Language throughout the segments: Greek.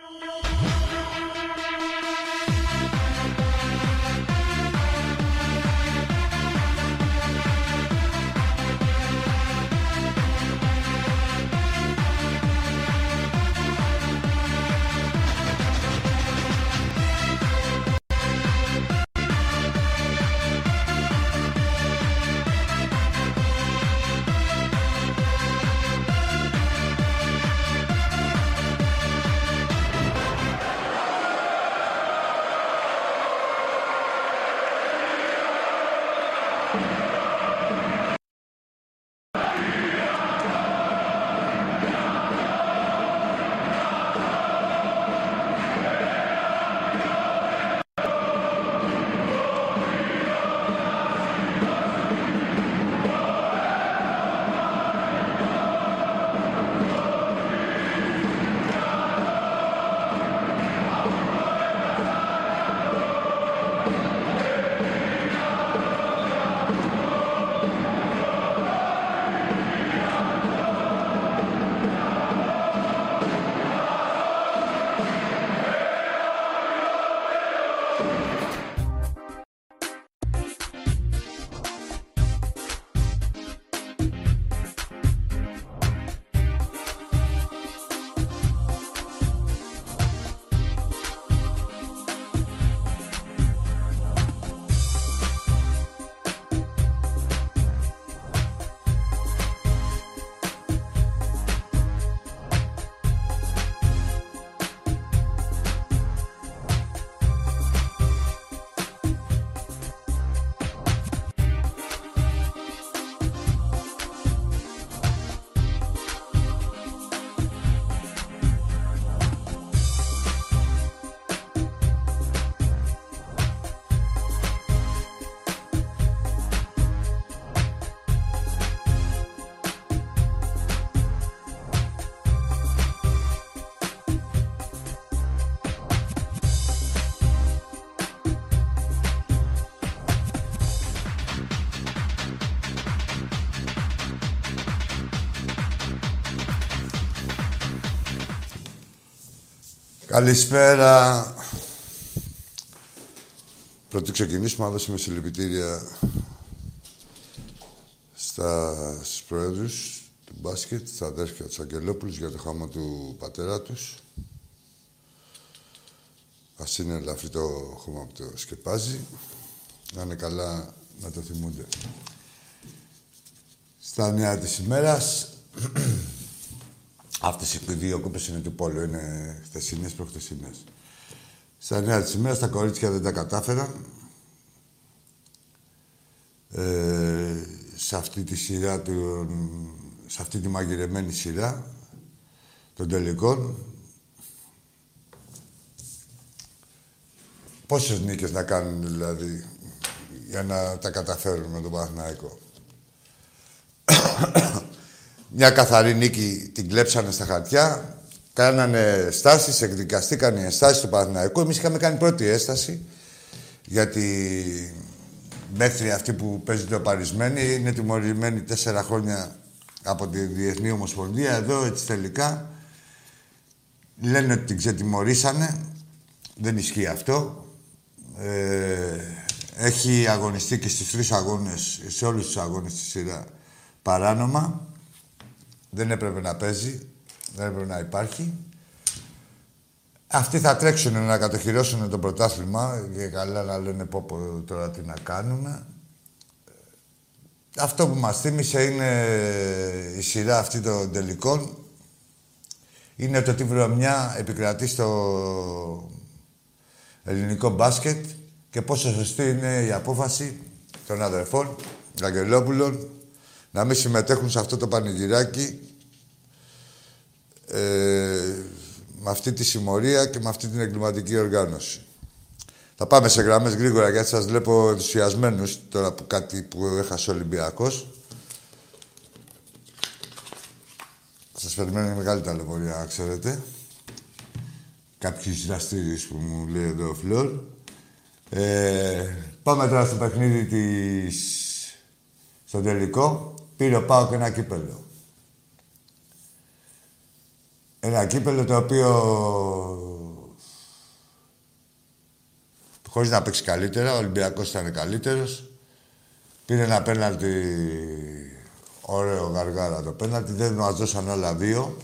Thank you. Καλησπέρα. Πρωτού ξεκινήσουμε, να δώσουμε συλληπιτήρια στα, στους πρόεδρους του μπάσκετ, στα αδέρφια του Αγγελόπουλους για το χάμα του πατέρα τους. Ας είναι ελαφρύ το χώμα που το σκεπάζει. Να είναι καλά να το θυμούνται. Στα νέα της ημέρας, Αυτές οι δύο κούπες είναι του Πόλου, είναι χθεσινές προχθεσινές. Στα νέα της ημέρας τα κορίτσια δεν τα κατάφεραν. Ε, σε αυτή τη σειρά, του, σε αυτή τη μαγειρεμένη σειρά των τελικών. Πόσες νίκες να κάνουν δηλαδή για να τα καταφέρουν με τον Παναθηναϊκό. Μια καθαρή νίκη την κλέψανε στα χαρτιά. Κάνανε στάσεις, εκδικαστήκαν οι ενστάσεις του Παναθηναϊκού. Εμείς είχαμε κάνει πρώτη έσταση, γιατί μέχρι αυτή που παίζει το παρισμένη είναι τιμωρημένη τέσσερα χρόνια από τη Διεθνή Ομοσπονδία. Εδώ έτσι τελικά λένε ότι την ξετιμωρήσανε. Δεν ισχύει αυτό. Ε, έχει αγωνιστεί και στους τρεις αγώνες, σε όλους τους αγώνες στη σειρά παράνομα. Δεν έπρεπε να παίζει. Δεν έπρεπε να υπάρχει. Αυτοί θα τρέξουν να κατοχυρώσουν το πρωτάθλημα και καλά να λένε πω, πω τώρα τι να κάνουμε. Αυτό που μας θύμισε είναι η σειρά αυτή των τελικών. Είναι το τι βρωμιά επικρατεί στο ελληνικό μπάσκετ και πόσο σωστή είναι η απόφαση των αδερφών Αγγελόπουλων να μην συμμετέχουν σε αυτό το πανηγυράκι ε, με αυτή τη συμμορία και με αυτή την εγκληματική οργάνωση. Θα πάμε σε γραμμές γρήγορα γιατί σας βλέπω ενθουσιασμένους τώρα που κάτι που έχασε ο Ολυμπιακός. Σας περιμένει μεγάλη ταλαιπωρία, ξέρετε. Κάποιους δραστήριους που μου λέει εδώ ο Φλόρ. Ε, πάμε τώρα στο παιχνίδι της... στο τελικό. Πήρε πάω και ένα κύπελο. Ένα κύπελο το οποίο χωρίς να παίξει καλύτερα, ο Ολυμπιακός ήταν καλύτερος, Πήρε ένα πέναλτι ωραίο γαργάρα το πέναλτι, δεν μας δώσαν όλα δύο.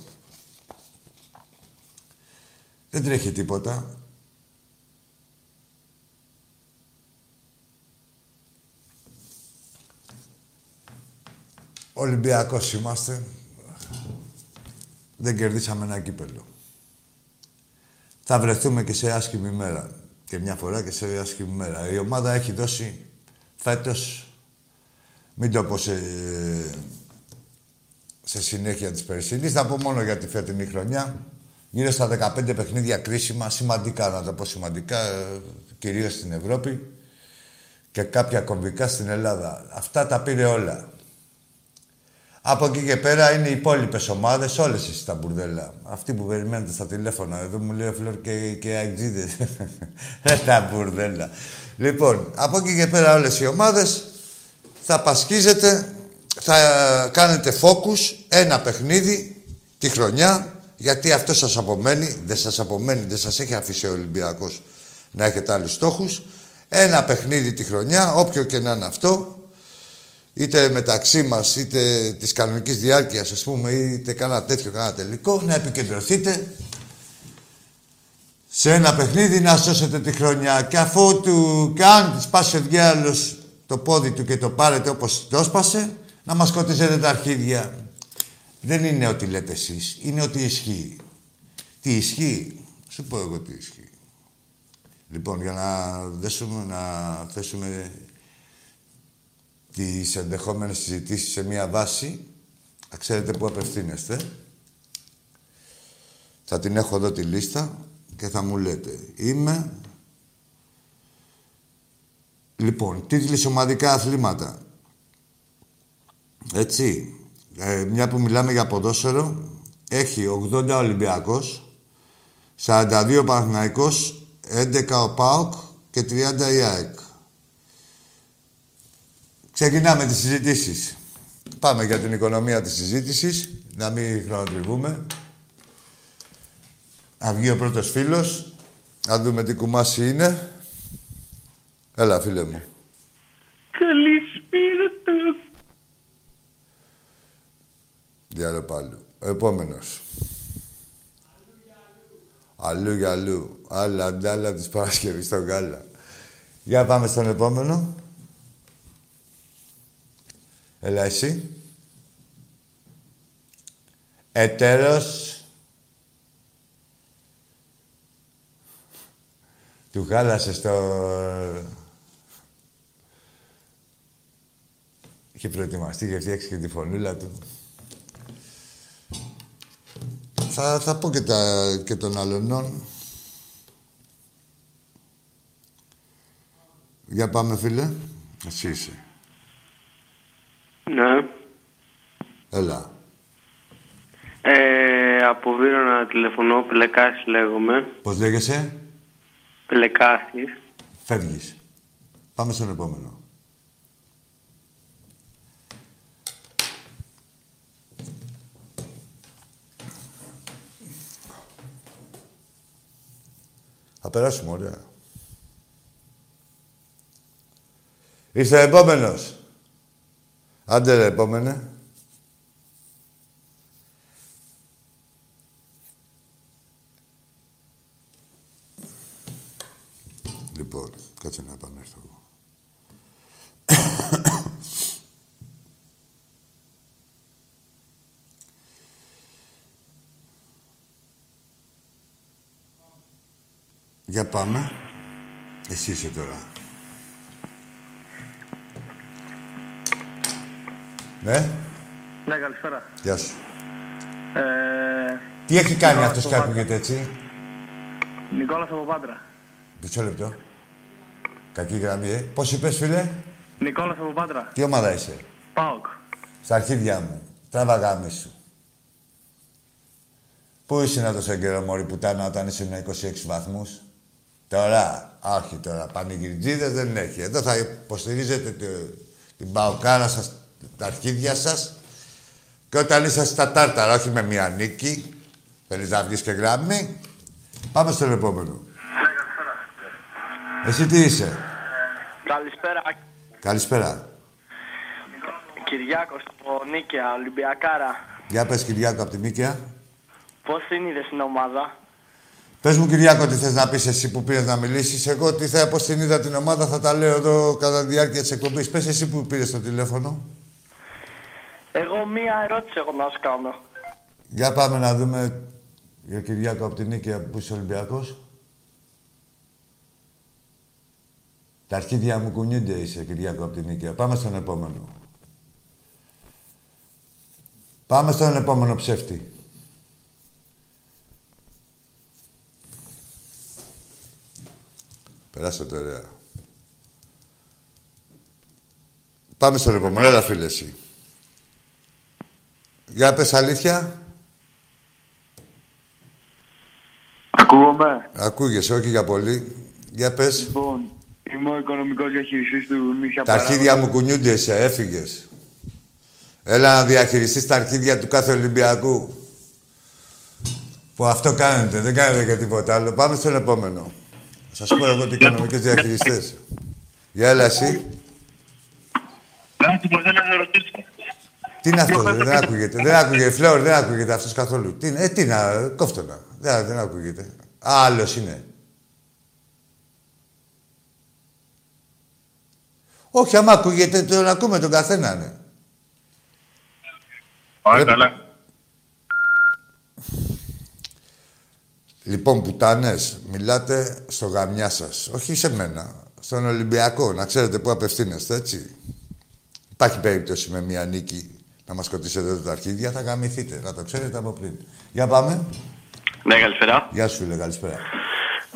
Δεν τρέχει τίποτα. Ολυμπιακός είμαστε. Δεν κερδίσαμε ένα κύπελο. Θα βρεθούμε και σε άσχημη μέρα. Και μια φορά και σε άσχημη μέρα. Η ομάδα έχει δώσει φέτος, μην το πω σε, σε συνέχεια της περσίνης, θα πω μόνο για τη φετινή χρονιά. Γύρω στα 15 παιχνίδια κρίσιμα, σημαντικά, να το πω σημαντικά, κυρίως στην Ευρώπη και κάποια κομβικά στην Ελλάδα. Αυτά τα πήρε όλα. Από εκεί και πέρα είναι οι υπόλοιπες ομάδες, όλες εσείς τα μπουρδέλα. Αυτοί που περιμένετε στα τηλέφωνα. Εδώ μου λέει ο Φλόρ και, και αεξίδε. τα μπουρδέλα. Λοιπόν, από εκεί και πέρα όλες οι ομάδες θα πασχίζετε, θα κάνετε focus ένα παιχνίδι τη χρονιά, γιατί αυτό σας απομένει, δεν σας απομένει, δεν σας έχει αφήσει ο Ολυμπιακός να έχετε άλλους στόχους. Ένα παιχνίδι τη χρονιά, όποιο και να είναι αυτό, είτε μεταξύ μας, είτε της κανονικής διάρκειας, ας πούμε, είτε κάνα τέτοιο, κάνα τελικό, να επικεντρωθείτε σε ένα παιχνίδι να σώσετε τη χρονιά. Και αφού του κάνει, σπάσει ο διάλογο το πόδι του και το πάρετε όπως το έσπασε, να μας σκοτίζετε τα αρχίδια. Δεν είναι ό,τι λέτε εσείς, είναι ότι ισχύει. Τι ισχύει, σου πω εγώ τι ισχύει. Λοιπόν, για να, δέσουμε, να θέσουμε τις ενδεχόμενες συζητήσεις σε μία βάση, να ξέρετε πού απευθύνεστε. Θα την έχω εδώ τη λίστα και θα μου λέτε είμαι... Λοιπόν, τίτλοι ομαδικά αθλήματα. Έτσι. Ε, μια που μιλάμε για ποδόσφαιρο, έχει 80 Ολυμπιακός, 42 Παναθηναϊκός, 11 ο ΠΑΟΚ και 30 η ΑΕΚ. Ξεκινάμε τις συζητήσεις. Πάμε για την οικονομία της συζήτησης, να μην χρονοτριβούμε. Να βγει ο πρώτος φίλος, να δούμε τι κουμάσι είναι. Έλα, φίλε μου. Καλησπέρα. Διάλο πάλι. Ο επόμενος. Αλλού για αλλού. Άλλα αντάλλα της Παρασκευής στον Γάλα. Για πάμε στον επόμενο. Έλα εσύ. Ετέρος. Του χάλασε στο... Είχε προετοιμαστεί, είχε φτιάξει και τη φωνούλα του. Θα, θα πω και, τα, και των άλλων. Για πάμε, φίλε. Εσύ είσαι. Ναι. Έλα. Ε, από Βύρονα τηλεφωνώ, Πελεκάσης λέγομαι. Πώς λέγεσαι; Πελεκάσης. Φεύγεις. Πάμε στον επόμενο. Θα περάσουμε ωραία. Ήρθε ο επόμενος. Άντε ρε, επόμενε. Λοιπόν, κάτσε να επανέλθω εγώ. Για πάμε. Εσύ είσαι τώρα. Ναι. Ναι, καλησπέρα. Γεια σου. Ε, Τι έχει κάνει Νικόλας αυτός από που ακούγεται έτσι; Νικόλας από Πάτρα. Μισό λεπτό. Κακή γραμμή, ε. Πώς είπες, φίλε; Νικόλας από Πάτρα. Τι ομάδα είσαι; ΠΑΟΚ. Στα αρχίδια μου. Τράβα γάμι σου. Πού ήσουν τόσο καιρό, μωρή πουτάνα, όταν ήσουν 26 βαθμούς; Τώρα, όχι τώρα, πανηγυριτζίδες δεν έχει. Εδώ θα υποστηρίζετε τη- την παοκάρα σας, τα αρχίδια σας. Και όταν είσαστε στα τάρταρα, όχι με μία νίκη, θέλεις να βγεις και γράμμη. Πάμε στον επόμενο. Εσύ τι είσαι; Καλησπέρα. Καλησπέρα. Κυριάκος από Νίκαια, Ολυμπιακάρα. Για πες Κυριάκο από τη Νίκαια. Πώς την είδες στην ομάδα; Πες μου Κυριάκο τι θες να πεις εσύ που πήρες να μιλήσεις. Εγώ τι θα πώς την είδα την ομάδα θα τα λέω εδώ κατά τη διάρκεια της εκπομπής. Πες εσύ που πήρες το τηλέφωνο. Εγώ μία ερώτηση έχω να σου κάνω. Για πάμε να δούμε για Κυριάκο από την Νίκαια που είσαι Ολυμπιακός. Τα αρχίδια μου κουνιούνται είσαι Κυριάκο από την Νίκαια. Πάμε στον επόμενο. Πάμε στον επόμενο ψεύτη. Περάστε το ωραία. Πάμε στον επόμενο. Έλα φίλε εσύ. Για πες αλήθεια. Ακούγομαι. Ακούγεσαι, όχι για πολύ. Για πες. Λοιπόν, είμαι ο οικονομικός διαχειριστής του Νύχια Τα αρχίδια μου κουνιούνται, εσύ, έφυγες. Έλα να διαχειριστείς τα αρχίδια του κάθε Ολυμπιακού. Που αυτό κάνετε, δεν κάνετε και τίποτα άλλο. Πάμε στον επόμενο. Σας πω εγώ τι κάνουμε και διαχειριστές. Για έλα εσύ. Κάτι που θέλω να ρωτήσω. Τι είναι αυτό, δεν, δεν ακούγεται. Δεν ακούγεται, Φλόρ, δεν ακούγεται αυτός καθόλου. Τι είναι, ε, τι να, κόφτονα. Δεν, δεν ακούγεται. Άλλος είναι. Όχι, άμα ακούγεται, τον ακούμε τον καθένα, ναι. Ωραία, Ρε- καλά. Λοιπόν, πουτάνες, μιλάτε στο γαμιά σας. Όχι σε μένα. Στον Ολυμπιακό. Να ξέρετε πού απευθύνεστε, έτσι. Υπάρχει περίπτωση με μια νίκη να μας σκοτήσετε τα αρχίδια. Θα γαμηθείτε. Να το ξέρετε από πριν. Για πάμε. Ναι, καλησπέρα. Γεια σου, φίλε. Καλησπέρα.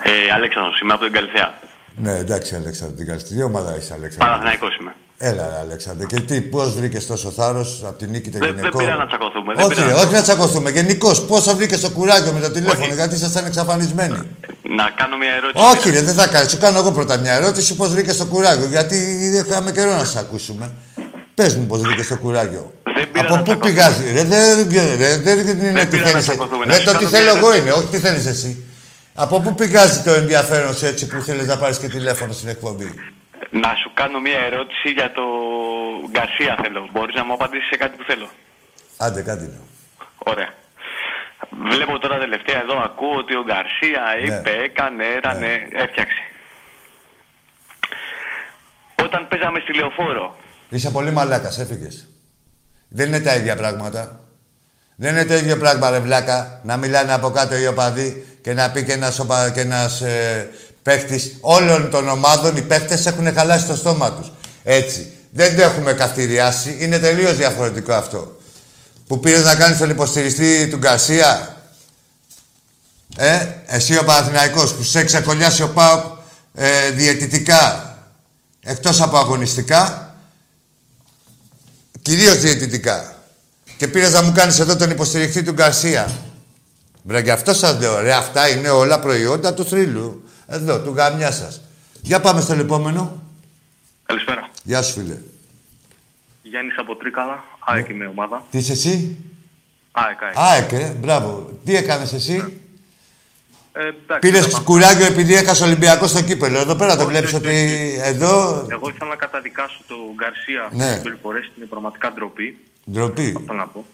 Ε, Αλέξανδρος, είμαι από την Καλυθέα. Ναι, εντάξει, Αλέξανδρο. Την καλή. Τι ομάδα είσαι, Αλέξανδρο. Παναθηναϊκός είμαι. Έλα, ρε, Αλέξανδρε. Και τι, πώς βρήκες τόσο θάρρος από τη νίκη των Δεν- γυναικών. δεν πήρα να τσακωθούμε, δεν Όχι, πήρα ρε, να- όχι να τσακωθούμε. Γενικώ, πόσο βρήκες το κουράγιο με το τηλέφωνο, Όχι. γιατί ήσασταν εξαφανισμένοι; Να κάνω μια ερώτηση. Όχι, ρε, δεν θα κάνει. Σου κάνω εγώ πρώτα μια ερώτηση πώς βρήκες το κουράγιο. Γιατί δεν είχαμε καιρό να σα ακούσουμε. Πες μου πώ βρήκε το κουράγιο. Δεν πήρα Από να πού τσακωθούμε. πηγάζει, ρε, δεν, δεν, ρε, δεν είναι Δεν τι πήρα θέλεις. να τσακωθούμε, να Ρε, σου το τι κάνω θέλω μια εγώ είναι, όχι τι θέλεις εσύ. Από πού πηγάζει το ενδιαφέρον σου έτσι που θέλεις να πάρεις και τηλέφωνο στην εκπομπή; Να σου κάνω μια ερώτηση για το Γκαρσία θέλω. Μπορείς να μου απαντήσεις σε κάτι που θέλω; Άντε, κάτι λέω. Ωραία. Βλέπω τώρα τελευταία εδώ, ακούω ότι ο Γκαρσία Ναι. είπε, έκανε, έρανε, έφτιαξε. Όταν παίζαμε στη λεωφόρο, Είσαι πολύ μαλάκας, έφυγες. Δεν είναι τα ίδια πράγματα. Δεν είναι το ίδιο πράγμα, ρε βλάκα, να μιλάνε από κάτω οι οπαδοί και να πει και ένας, οπα... και ένας ε, παίχτης όλων των ομάδων, οι παίχτες έχουν χαλάσει το στόμα τους. Έτσι. Δεν το έχουμε καυτηριάσει. Είναι τελείως διαφορετικό αυτό. Που πήρες να κάνεις τον υποστηριστή του Γκαρσία. Ε, εσύ ο Παναθηναϊκός που σε έχει ξεκολλιάσει ο ΠΑΟΚ ε, διαιτητικά, εκτός από αγωνιστικά, Κυρίως διαιτητικά. Και πήρε να μου κάνεις εδώ τον υποστηρικτή του Γκαρσία. Βρε, γι' αυτό σας λέω, ρε, αυτά είναι όλα προϊόντα του θρύλου. Εδώ, του γαμιά σας. Για πάμε στο επόμενο. Καλησπέρα. Γεια σου, φίλε. Γιάννης από Τρίκαλα, ΑΕΚ είμαι ομάδα. Τι είσαι εσύ; ΑΕΚ, ΑΕΚ. ΑΕΚ, ε, μπράβο. Τι έκανες εσύ; Ε, εντάξει, Πήρες θα- κουράγιο επειδή έχασε Ολυμπιακός στο κύπελο. Εδώ πέρα το βλέπεις ότι εδώ... Εγώ ήθελα να καταδικάσω τον Γκαρσία Ναι. ναι. συμπεριφορές είναι πραγματικά ντροπή. Ντροπή. Αυτό να πω.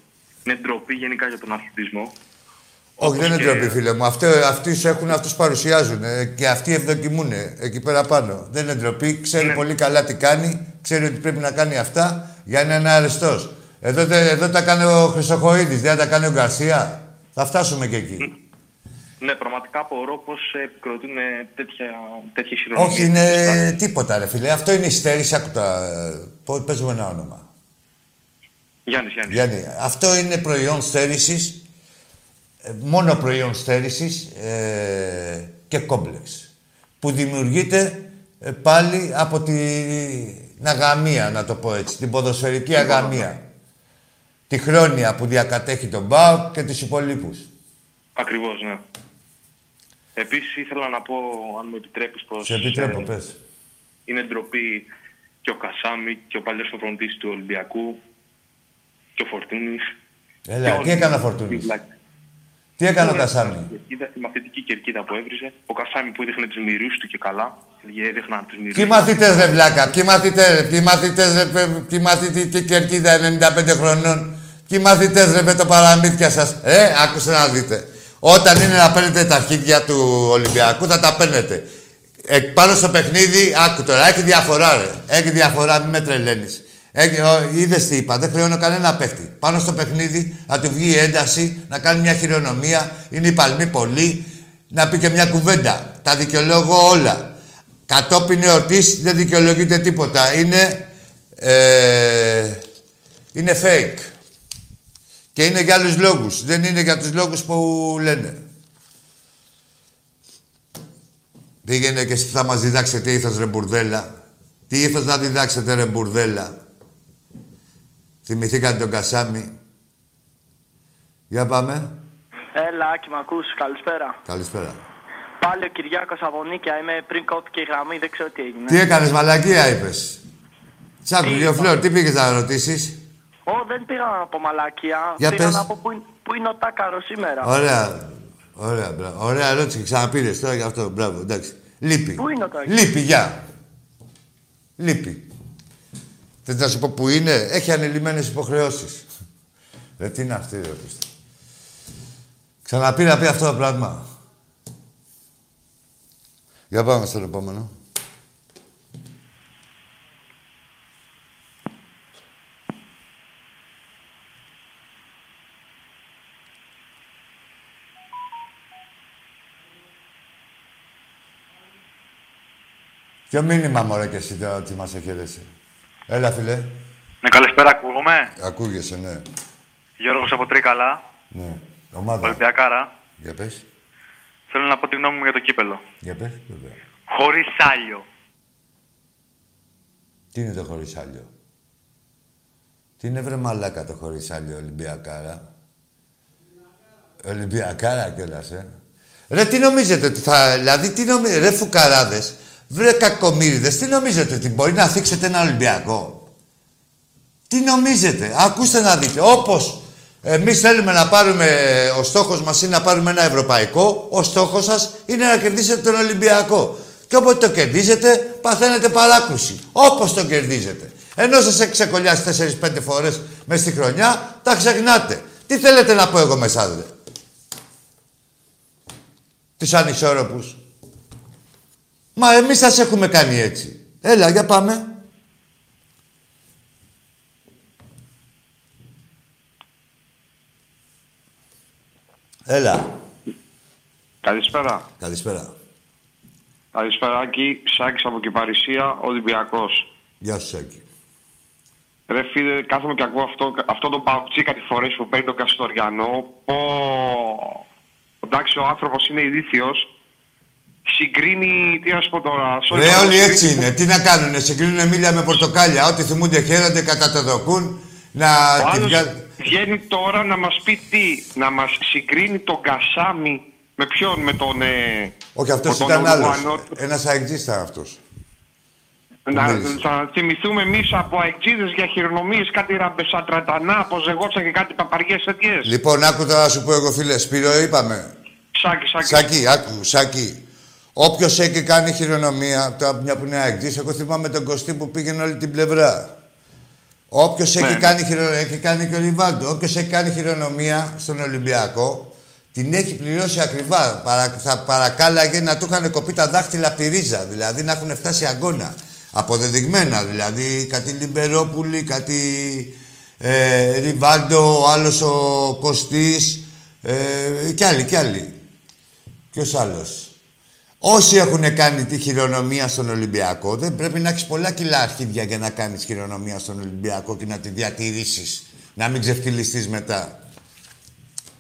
Είναι ντροπή γενικά για τον αθλητισμό. Όχι, δεν είναι και- ντροπή, φίλε μου. Αυτό, αυτοί σου έχουν, αυτούς παρουσιάζουν ε, και αυτοί ευδοκιμούν εκεί πέρα πάνω. Δεν είναι ντροπή. Ξέρει Ναι. πολύ καλά τι κάνει. Ξέρει ότι πρέπει να κάνει αυτά για να είναι αρεστός. Εδώ, τε- εδώ τα κάνει ο Χρυσοχοίδης, δεν τα κάνει ο Γκαρσία. Θα φτάσουμε και εκεί. Ναι, πραγματικά απορώ πώς επικροτούν τέτοια, τέτοιες χειρονομίες. Όχι, είναι τίποτα, ρε φίλε. Αυτό είναι η στέρηση. Άκου τα... Πο- Πες μου ένα όνομα. Γιάννης, Γιάννης. Γιάννη, αυτό είναι προϊόν στέρησης, ε, μόνο προϊόν στέρησης ε, και κόμπλεξ. Που δημιουργείται ε, πάλι από την αγαμία, να το πω έτσι, την ποδοσφαιρική αγαμία. Τη χρόνια που διακατέχει τον ΜΠΑΟΚ και τους υπολείπους. Ακριβώς, ναι. Επίσης ήθελα να πω, αν μου επιτρέπεις, πως Σε επιτρέπω, ε, πες. είναι ντροπή και ο Κασάμι και ο παλιός προπονητής του Ολυμπιακού και ο Φορτούνης. Έλα, και τι όλοι έκανε ο οι Φορτούνης; βλάκες. Τι έκανε ο Κασάμι; Κερκίδα, τη μαθητική κερκίδα που έβριζε. Ο Κασάμι που έδειχνε τους μυρού του και καλά. Έδειχναν τους μυρού. Ποιοι μαθητές ρε βλάκα, ποιοι μαθητές ρε, ποιοι μαθητές ρε, παι- ποιοι μαθητική κερκίδα 95 χρονών. Ποιοι μαθητές ρε με το παραμύθια σας. Ε, άκουσε να δείτε. Όταν είναι να παίρνετε τα αρχίδια του Ολυμπιακού θα τα παίρνετε. Ε, πάνω στο παιχνίδι, άκου τώρα, έχει διαφορά ρε. Έχει διαφορά, μην με τρελαίνεις. Έχει, ο, είδες τι είπα, δεν χρεώνω κανένα παίχτη. Πάνω στο παιχνίδι να του βγει η ένταση, να κάνει μια χειρονομία, είναι η παλμή πολύ, να πει και μια κουβέντα. Τα δικαιολόγω όλα. Κατόπιν εορτής δεν δικαιολογείται τίποτα. Είναι, ε, είναι fake. Και είναι για άλλους λόγους. Δεν είναι για τους λόγους που λένε. Πήγαινε και εσύ θα μας διδάξετε τι ήθος ρε μπουρδέλα. Τι ήθος να διδάξετε ρε μπουρδέλα. Θυμηθήκατε τον Κασάμι. Για πάμε. Έλα, Άκη, μ' ακούς. Καλησπέρα. Καλησπέρα. Πάλι ο Κυριάκος από Νίκαια. Είμαι πριν κόπηκε η γραμμή, δεν ξέρω τι έγινε. Τι έκανες, μαλακία είπες. Τσάκου, δύο φλόρ, τι πήγες να ρωτήσεις; Ω, δεν πήγα να πω μαλακία. Για πήγα πες. να πω πού, είναι- πού είναι ο Τάκαρος σήμερα. Ωραία. Ωραία, μπράβο. Ωραία ερώτηση. Ξαναπήρες τώρα γι' αυτό. Μπράβο, εντάξει. Λείπει. Πού είναι ο Τάκης; Λείπει, γεια. Λείπει. Θες να σου πω που είναι. Έχει ανελημμένες υποχρεώσεις. Ρε, τι είναι αυτή, ρε, πίστη. Ξαναπήρε να πει αυτό το πράγμα. Για πάμε στον επόμενο. Ποιο μήνυμα μωρέ και εσύ τώρα ότι μας εχαιρέσει. Έλα, φίλε. Ναι, καλησπέρα, ακούγομαι. Ακούγεσαι, ναι. Γιώργος από Τρίκαλα, Ναι. Ομάδα. Ολυμπιακάρα. Για πες. Θέλω να πω τη γνώμη μου για το κύπελο. Για πες. Βέβαια. Χωρίς άλιο. Τι είναι το χωρίς άλιο; Τι είναι βρε μαλάκα το χωρίς άλιο Ολυμπιακάρα; Ολυμπιακάρα κιόλας, ε. Ρε, τι νομίζετε ότι θα... Δηλαδή, τι νομίζετε... Ρε, φουκαράδες. Βρε, κακομύριδες. Τι νομίζετε ότι μπορεί να θίξετε ένα Ολυμπιακό; Τι νομίζετε. Ακούστε να δείτε. Όπως εμείς θέλουμε να πάρουμε... Ο στόχος μας είναι να πάρουμε ένα ευρωπαϊκό. Ο στόχος σας είναι να κερδίσετε τον Ολυμπιακό. Και όποτε το κερδίζετε, παθαίνετε παράκρουση. Όπως το κερδίζετε. Ενώ σας έχει ξεκολλιάσει 4-5 φορές μες στη χρονιά, τα ξεχνάτε. Τι θέλετε να πω εγώ μεσάδε. Τους ανισόρροπους. Μα εμείς σας έχουμε κάνει έτσι. Έλα, για πάμε. Έλα. Καλησπέρα. Καλησπέρα. Καλησπέρα, Άκη. Σάκης από Κυπαρισία, Ολυμπιακός. Γεια σου, Σάκη. Ρε φίλε, κάθομαι και ακούω αυτό, αυτό το παουτσί κάτι φορές που παίρνει τον Καστοριανό. Πω... Εντάξει, ο άνθρωπος είναι ηλίθιος. Συγκρίνει, τι να σου πω τώρα... sorry, Ρε, θα όλοι συγκρίνει- έτσι είναι. Τι να κάνουνε, συγκρίνουν μίλια με πορτοκάλια. Ό,τι θυμούνται χαίρονται, κατά το δοκούν. Να Ο τη άλλος βγάλ- βγαίνει τώρα να μας πει τι, να μας συγκρίνει τον Κασάμι με ποιον, με τον... Ε, Όχι, αυτός με τον ήταν άλλος. Ουρουγουανό. Ένας αεξή ήταν αυτός. Να, μίλησε. θα θυμηθούμε εμείς από αεξίδες για χειρονομίες, κάτι ραμπεσατρατανά, αποζεγόψα και κάτι παπαριές τέτοιες. Λοιπόν, άκου τώρα να σου πω εγώ, φίλε Σπύρο, είπαμε. Σάκη, σάκη. Σάκη, άκου, Σάκη. Όποιος έχει κάνει χειρονομία, τώρα μια που είναι αεξή, εγώ θυμάμαι τον Κωστή που πήγαινε όλη την πλευρά. Όποιος έχει, Ναι. κάνει χειρονομία, έχει κάνει και ο Ριβάντο. Όποιος έχει κάνει χειρονομία στον Ολυμπιακό, την έχει πληρώσει ακριβά. Παρα, θα παρακάλαγε να του είχαν κοπεί τα δάχτυλα από τη ρίζα, δηλαδή να έχουν φτάσει αγκώνα. Αποδεδειγμένα, δηλαδή κάτι Λιμπερόπουλη, κάτι ε, Ριβάντο, ο άλλος ο Κωστής, ε, κι άλλοι, κι άλλοι. Ποιος άλλος; Όσοι έχουν κάνει τη χειρονομία στον Ολυμπιακό, δεν πρέπει να έχεις πολλά κιλά αρχίδια για να κάνεις χειρονομία στον Ολυμπιακό και να τη διατηρήσει. Να μην ξεφτυλιστείς μετά.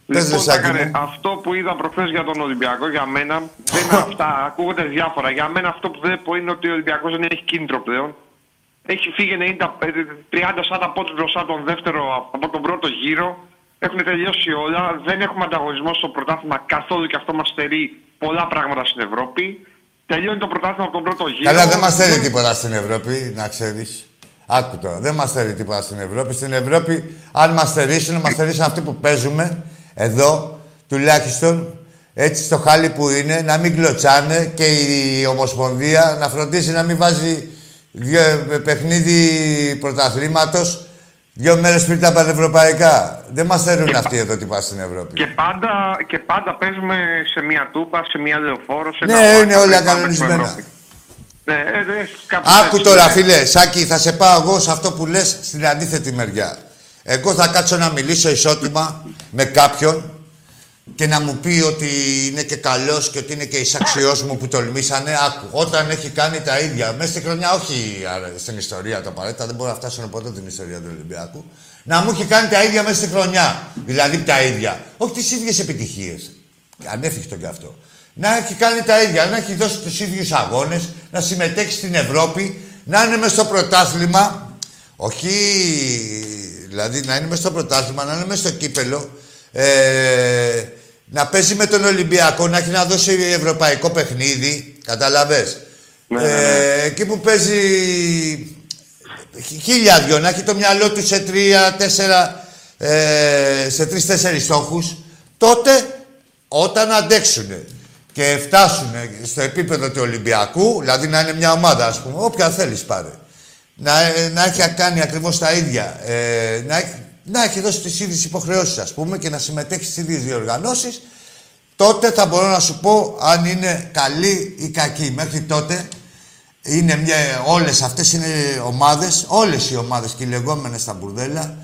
Πες, Λοιπόν, ρε, τα Σάκη έκανε. μου. αυτό που είδα προχθές για τον Ολυμπιακό, για μένα, δεν είναι αυτά. Ακούγονται διάφορα. Για μένα αυτό που βλέπω είναι ότι ο Ολυμπιακός δεν έχει κίνητρο πλέον. Έχει φύγει 90, ε, 30-40 πόντους μπροστά τον δεύτερο από τον πρώτο γύρο. Έχουν τελειώσει όλα. Δεν έχουμε ανταγωνισμό στο πρωτάθλημα καθόλου και αυτό μας στερεί πολλά πράγματα στην Ευρώπη. Τελειώνει το πρωτάθλημα από τον πρώτο γύρο. Καλά, δεν μας θέλει τίποτα στην Ευρώπη, να ξέρεις. Άκου τώρα, δεν μας θέλει τίποτα στην Ευρώπη. Στην Ευρώπη, αν μας θερήσουν, μας θερήσουν αυτοί που παίζουμε εδώ τουλάχιστον, έτσι στο χάλι που είναι, να μην κλωτσάνε και η Ομοσπονδία να φροντίσει να μην βάζει δύο, παιχνίδι πρωταθλήματος Δύο μέρες πριν τα πανευρωπαϊκά. Δεν μας θέλουν αυτοί εδώ τι πα στην Ευρώπη. Και πάντα, και πάντα παίζουμε σε μια τούπα, σε μια λεωφόρο. Σε Ναι, ένα είναι πάρκο, όλα πριν πάμε κανονισμένα. στην Ευρώπη. Ναι, ε, ε, κάπως Άκου έτσι, τώρα, ναι. φίλε, Σάκη, θα σε πάω εγώ σε αυτό που λες στην αντίθετη μεριά. Εγώ θα κάτσω να μιλήσω ισότιμα με κάποιον και να μου πει ότι είναι και καλός και ότι είναι και εισαξιός μου που τολμήσανε. Άκου, όταν έχει κάνει τα ίδια, μέσα στη χρονιά, όχι άρα, στην ιστορία το απαραίτητα, δεν μπορώ να φτάσω ποτέ την ιστορία του Ολυμπιακού, να μου έχει κάνει τα ίδια μέσα στη χρονιά. Δηλαδή τα ίδια. Όχι τις ίδιες επιτυχίες. Ανέφικτο κι αυτό. Να έχει κάνει τα ίδια, να έχει δώσει τους ίδιους αγώνες, να συμμετέχει στην Ευρώπη, να είναι μες στο πρωτάθλημα. Όχι, δηλαδή να είναι μες στο πρωτάθλημα, να είναι μες στο κύπελο. Ε, να παίζει με τον Ολυμπιακό, να έχει να δώσει ευρωπαϊκό παιχνίδι. Καταλαβες; Ναι, ναι, Ε, εκεί που παίζει χι- χίλια δυο, να έχει το μυαλό του σε τρία, τέσσερα, ε, σε τρεις-τέσσερις στόχους, τότε όταν αντέξουν και φτάσουν στο επίπεδο του Ολυμπιακού, δηλαδή να είναι μια ομάδα, ας πούμε, όποια θέλεις πάρε, να, ε, να έχει κάνει ακριβώς τα ίδια, ε, να, έχει, να έχει δώσει τις ίδιες υποχρεώσεις, ας πούμε, και να συμμετέχει στις ίδιες διοργανώσεις, τότε θα μπορώ να σου πω αν είναι καλή ή κακή. Μέχρι τότε είναι μια, όλες αυτές είναι ομάδες, όλες οι ομάδες και οι λεγόμενες στα μπουρδέλα,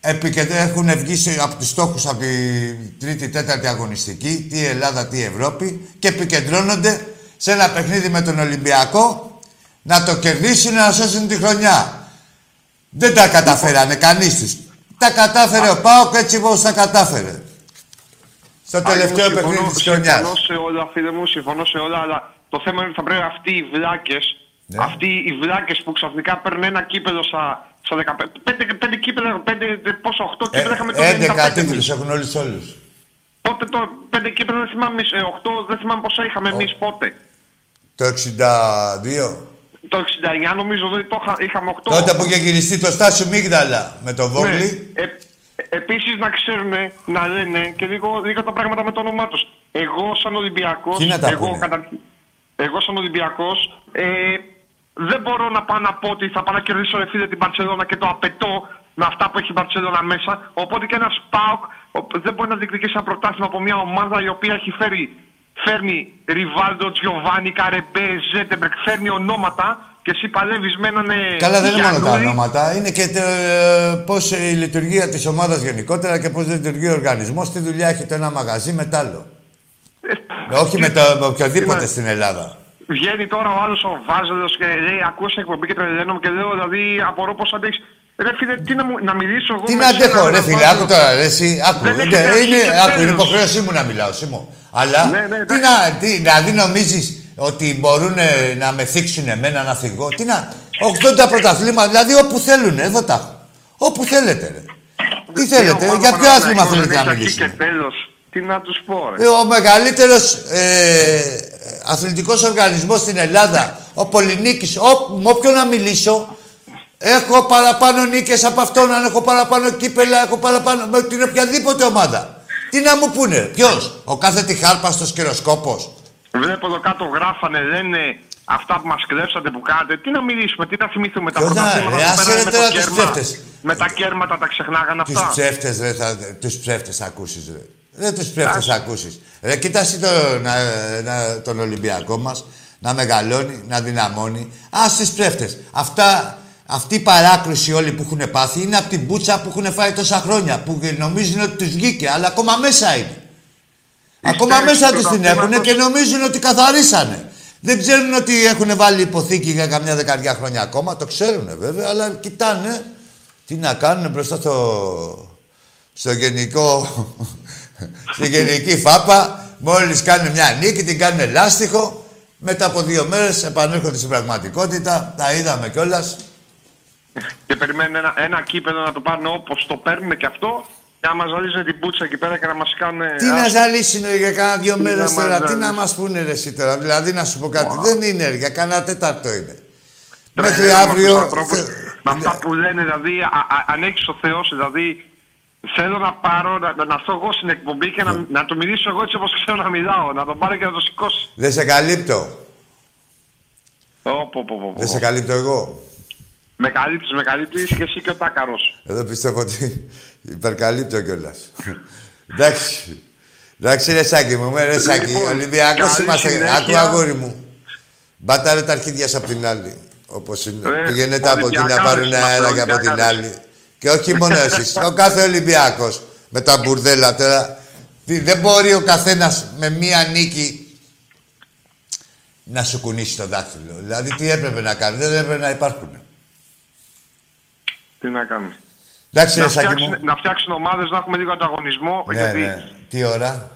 επικεντρ- έχουν βγει σε- από τους στόχους από τη τρίτη, τέταρτη αγωνιστική, τι Ελλάδα, τι Ευρώπη, και επικεντρώνονται σε ένα παιχνίδι με τον Ολυμπιακό να το κερδίσουν, να σώσουν τη χρονιά. Δεν τα καταφέρανε κανείς τους. Τα κατάφερε ο Πάοκ έτσι όπως τα κατάφερε. Στο τελευταίο Συμφωνώ- παιχνίδι της χρονιάς. Συμφωνώ σε όλα, φίλε μου, συμφωνώ σε όλα, αλλά το θέμα είναι ότι θα πρέπει αυτοί οι βλάκες, Ναι. αυτοί οι βλάκες που ξαφνικά παίρνουν ένα κύπελο στα, στα 15. Πέντε, πέντε κύπελα, πέντε, πόσο, οχτώ Ε, κύπελα είχαμε το 11 95 τίτλους εμείς. έχουν όλους όλους. Πότε το πέντε κύπελα δεν θυμάμαι εμείς, ε, οχτώ δεν θυμάμαι πόσα είχαμε εμείς πότε. Το 62. Το 69 νομίζω δεν το είχα, είχαμε 8. Τότε που είχε γυριστεί το Στάσιο Μίγδαλα με τον Βόγλη. Ε, Επίσης να ξέρουν να λένε και λίγο, λίγο τα πράγματα με το όνομά τους. Εγώ σαν Ολυμπιακό. Τι να τα εγώ, πούνε; καταρχήν- εγώ σαν Ολυμπιακός ε, δεν μπορώ να πάω να πω ότι θα πάω να κερδίσω ρε φίλε την Παρσελόνα και το απαιτώ με αυτά που έχει η Μπαρσελόνα μέσα. Οπότε και ένας ΠΑΟΚ ο- δεν μπορεί να διεκδικήσει ένα πρωτάθλημα από μια ομάδα η οποία έχει φέρει, φέρνει Ριβάλντο, Τζιοβάνι, Καρεμπέ, Ζέτεμπερκ, φέρνει ονόματα και εσύ παλεύεις με έναν. ε, Καλά, δεν είναι μόνο τα Γιαννούρη. ονόματα. Είναι και ε, πώς η λειτουργία της ομάδας γενικότερα και πώς λειτουργεί ο οργανισμός. Τι δουλειά έχει το ένα μαγαζί με τ' άλλο. Ε, Όχι με, το, με οποιοδήποτε είναι- στην Ελλάδα. Βγαίνει τώρα ο άλλος ο Βάζελος και λέει: Ακούσα εκπομπή και τρελαίνομαι και λέω: Δηλαδή, απορώ πώ αντέχεις. Ρε φίλε, τι να, μου, να μιλήσω εγώ. Τι με να σένα, αντέχω, με ρε τον φίλε, Βάζελο. άκου τώρα, ρε, εσύ, άκου. Δεν Είναι, έχετε αρχή είναι, και άκου, είναι τέλος. υποχρέωσή μου να μιλάω, Σίμω. Αλλά, Ναι, ναι, τι να, τι, δηλαδή νομίζεις ότι μπορούν ε, να με θίξουν εμένα να φυγώ. Τι να, 80 πρωταθλήματα, δηλαδή όπου θέλουν, εδώ τα έχω. Όπου θέλετε, ρε. Τι θέλετε, ομάδα για ποιο Παναθηναϊκός άθλημα δεν θέλετε να έχει αρχή μιλήσουμε. Και τέλος. Τι να τους πω, ρε. Ε, Ο μεγαλύτερος ε, αθλητικός οργανισμός στην Ελλάδα, ο Πολυνίκης, ό, με όποιον να μιλήσω, έχω παραπάνω νίκες από αυτόν, αν έχω παραπάνω κύπελα, έχω παραπάνω με την οποιαδήποτε ομάδα. Τι να μου πούνε, ποιος, ο κάθε τυχάρπαστος κυροσκόπος. Βλέπω εδώ κάτω γράφανε, λένε αυτά που μας κλέψατε που κάνατε. Τι να μιλήσουμε, τι να θυμηθούμε τα Ποιο να, πρωταθλήματα ρε, που άσε πέρανε ρε με το τώρα τους κέρμα. ψεύτες. Με τα κέρματα τα ξεχνάγανε Τους αυτά. ψεύτες, ρε, θα, τους ψεύτες θα ακούσεις, ρε. Δεν τους ψεύτες θα ακούσεις. Ρε, κοίτασε το, να, να, τον Ολυμπιακό μας, να μεγαλώνει, να δυναμώνει. Ας τις ψεύτες. Αυτά, αυτή η παράκρουση όλοι που έχουν πάθει είναι από την πουτσα που έχουν φάει τόσα χρόνια, που νομίζουν ότι τους βγήκε, αλλά ακόμα μέσα είναι. Ακόμα στέρηση μέσα του τους την πρωταθλήματος- έχουν και νομίζουν ότι καθαρίσανε. Δεν ξέρουν ότι έχουν βάλει υποθήκη για καμιά δεκαριά χρόνια ακόμα. Το ξέρουν βέβαια, αλλά κοιτάνε τι να κάνουν μπροστά στο, στο γενικό, στη γενική φάπα. Μόλις κάνουν μια νίκη, την κάνουν λάστιχο. Μετά από δύο μέρες επανέρχονται στην πραγματικότητα. Τα είδαμε κιόλας. Και περιμένουν ένα, ένα κύπελο να το πάρουν όπως το παίρνουν και αυτό. Και να μα ζαλίζουν την πουτσα εκεί πέρα και να μας κάνουν. Τι να ζαλίσουν για κάνα δύο Τι μέρες να τώρα, μας τι να ζαλίσουν. μας πούνε ρε εσύ τώρα. Δηλαδή να σου πω κάτι, δεν είναι για κάνα τέταρτο είναι. Τρελαίνομαι Μέχρι με αυτούς τους αύριο... ανθρώπους. θε- Με αυτά που λένε, δηλαδή, α, α, αν έχεις ο Θεός, δηλαδή, Θέλω να πάρω, να, να έρθω εγώ στην εκπομπή και να, να το μιλήσω εγώ έτσι όπως ξέρω να μιλάω. Να τον πάρω και να το σηκώσει. Δεν σε καλύπτω. Ω, πω, πω, πω, πω. Δεν σε καλύπτω εγώ. Με καλύπτεις, με καλύπτεις και εσύ και ο Τάκαρος. Εδώ πιστεύω ότι υπερκαλύπτω κιόλας. Εντάξει. Εντάξει, ρε Σάκη μου, με ρε Σάκη. Λοιπόν, Ολυμπιακός καλή είμαστε. συνέχεια. Άκου αγόρι μου. Μπάταρε τα αρχίδια σου απ' την άλλη. Όπως είναι. Ε, Πηγαίνετε από εκεί να Ολυμπιακάρες πάρουν είμαστε, αέρα και από την Ολυμπιακάρες. άλλη. Και όχι μόνο εσείς. Ο κάθε Ολυμπιακός. Με τα μπουρδέλα τώρα. Τι, δεν μπορεί ο καθένας με μία νίκη να σου κουνήσει το δάχτυλο. Δηλαδή τι έπρεπε να κάνει. Δεν έπρεπε να υπάρχουν. Τι να κάνουμε. Εντάξει, Να ρε Σάκη μου. φτιάξουν, να φτιάξουν ομάδες, να έχουμε λίγο ανταγωνισμό. Ναι, γιατί... ναι. Τι ώρα;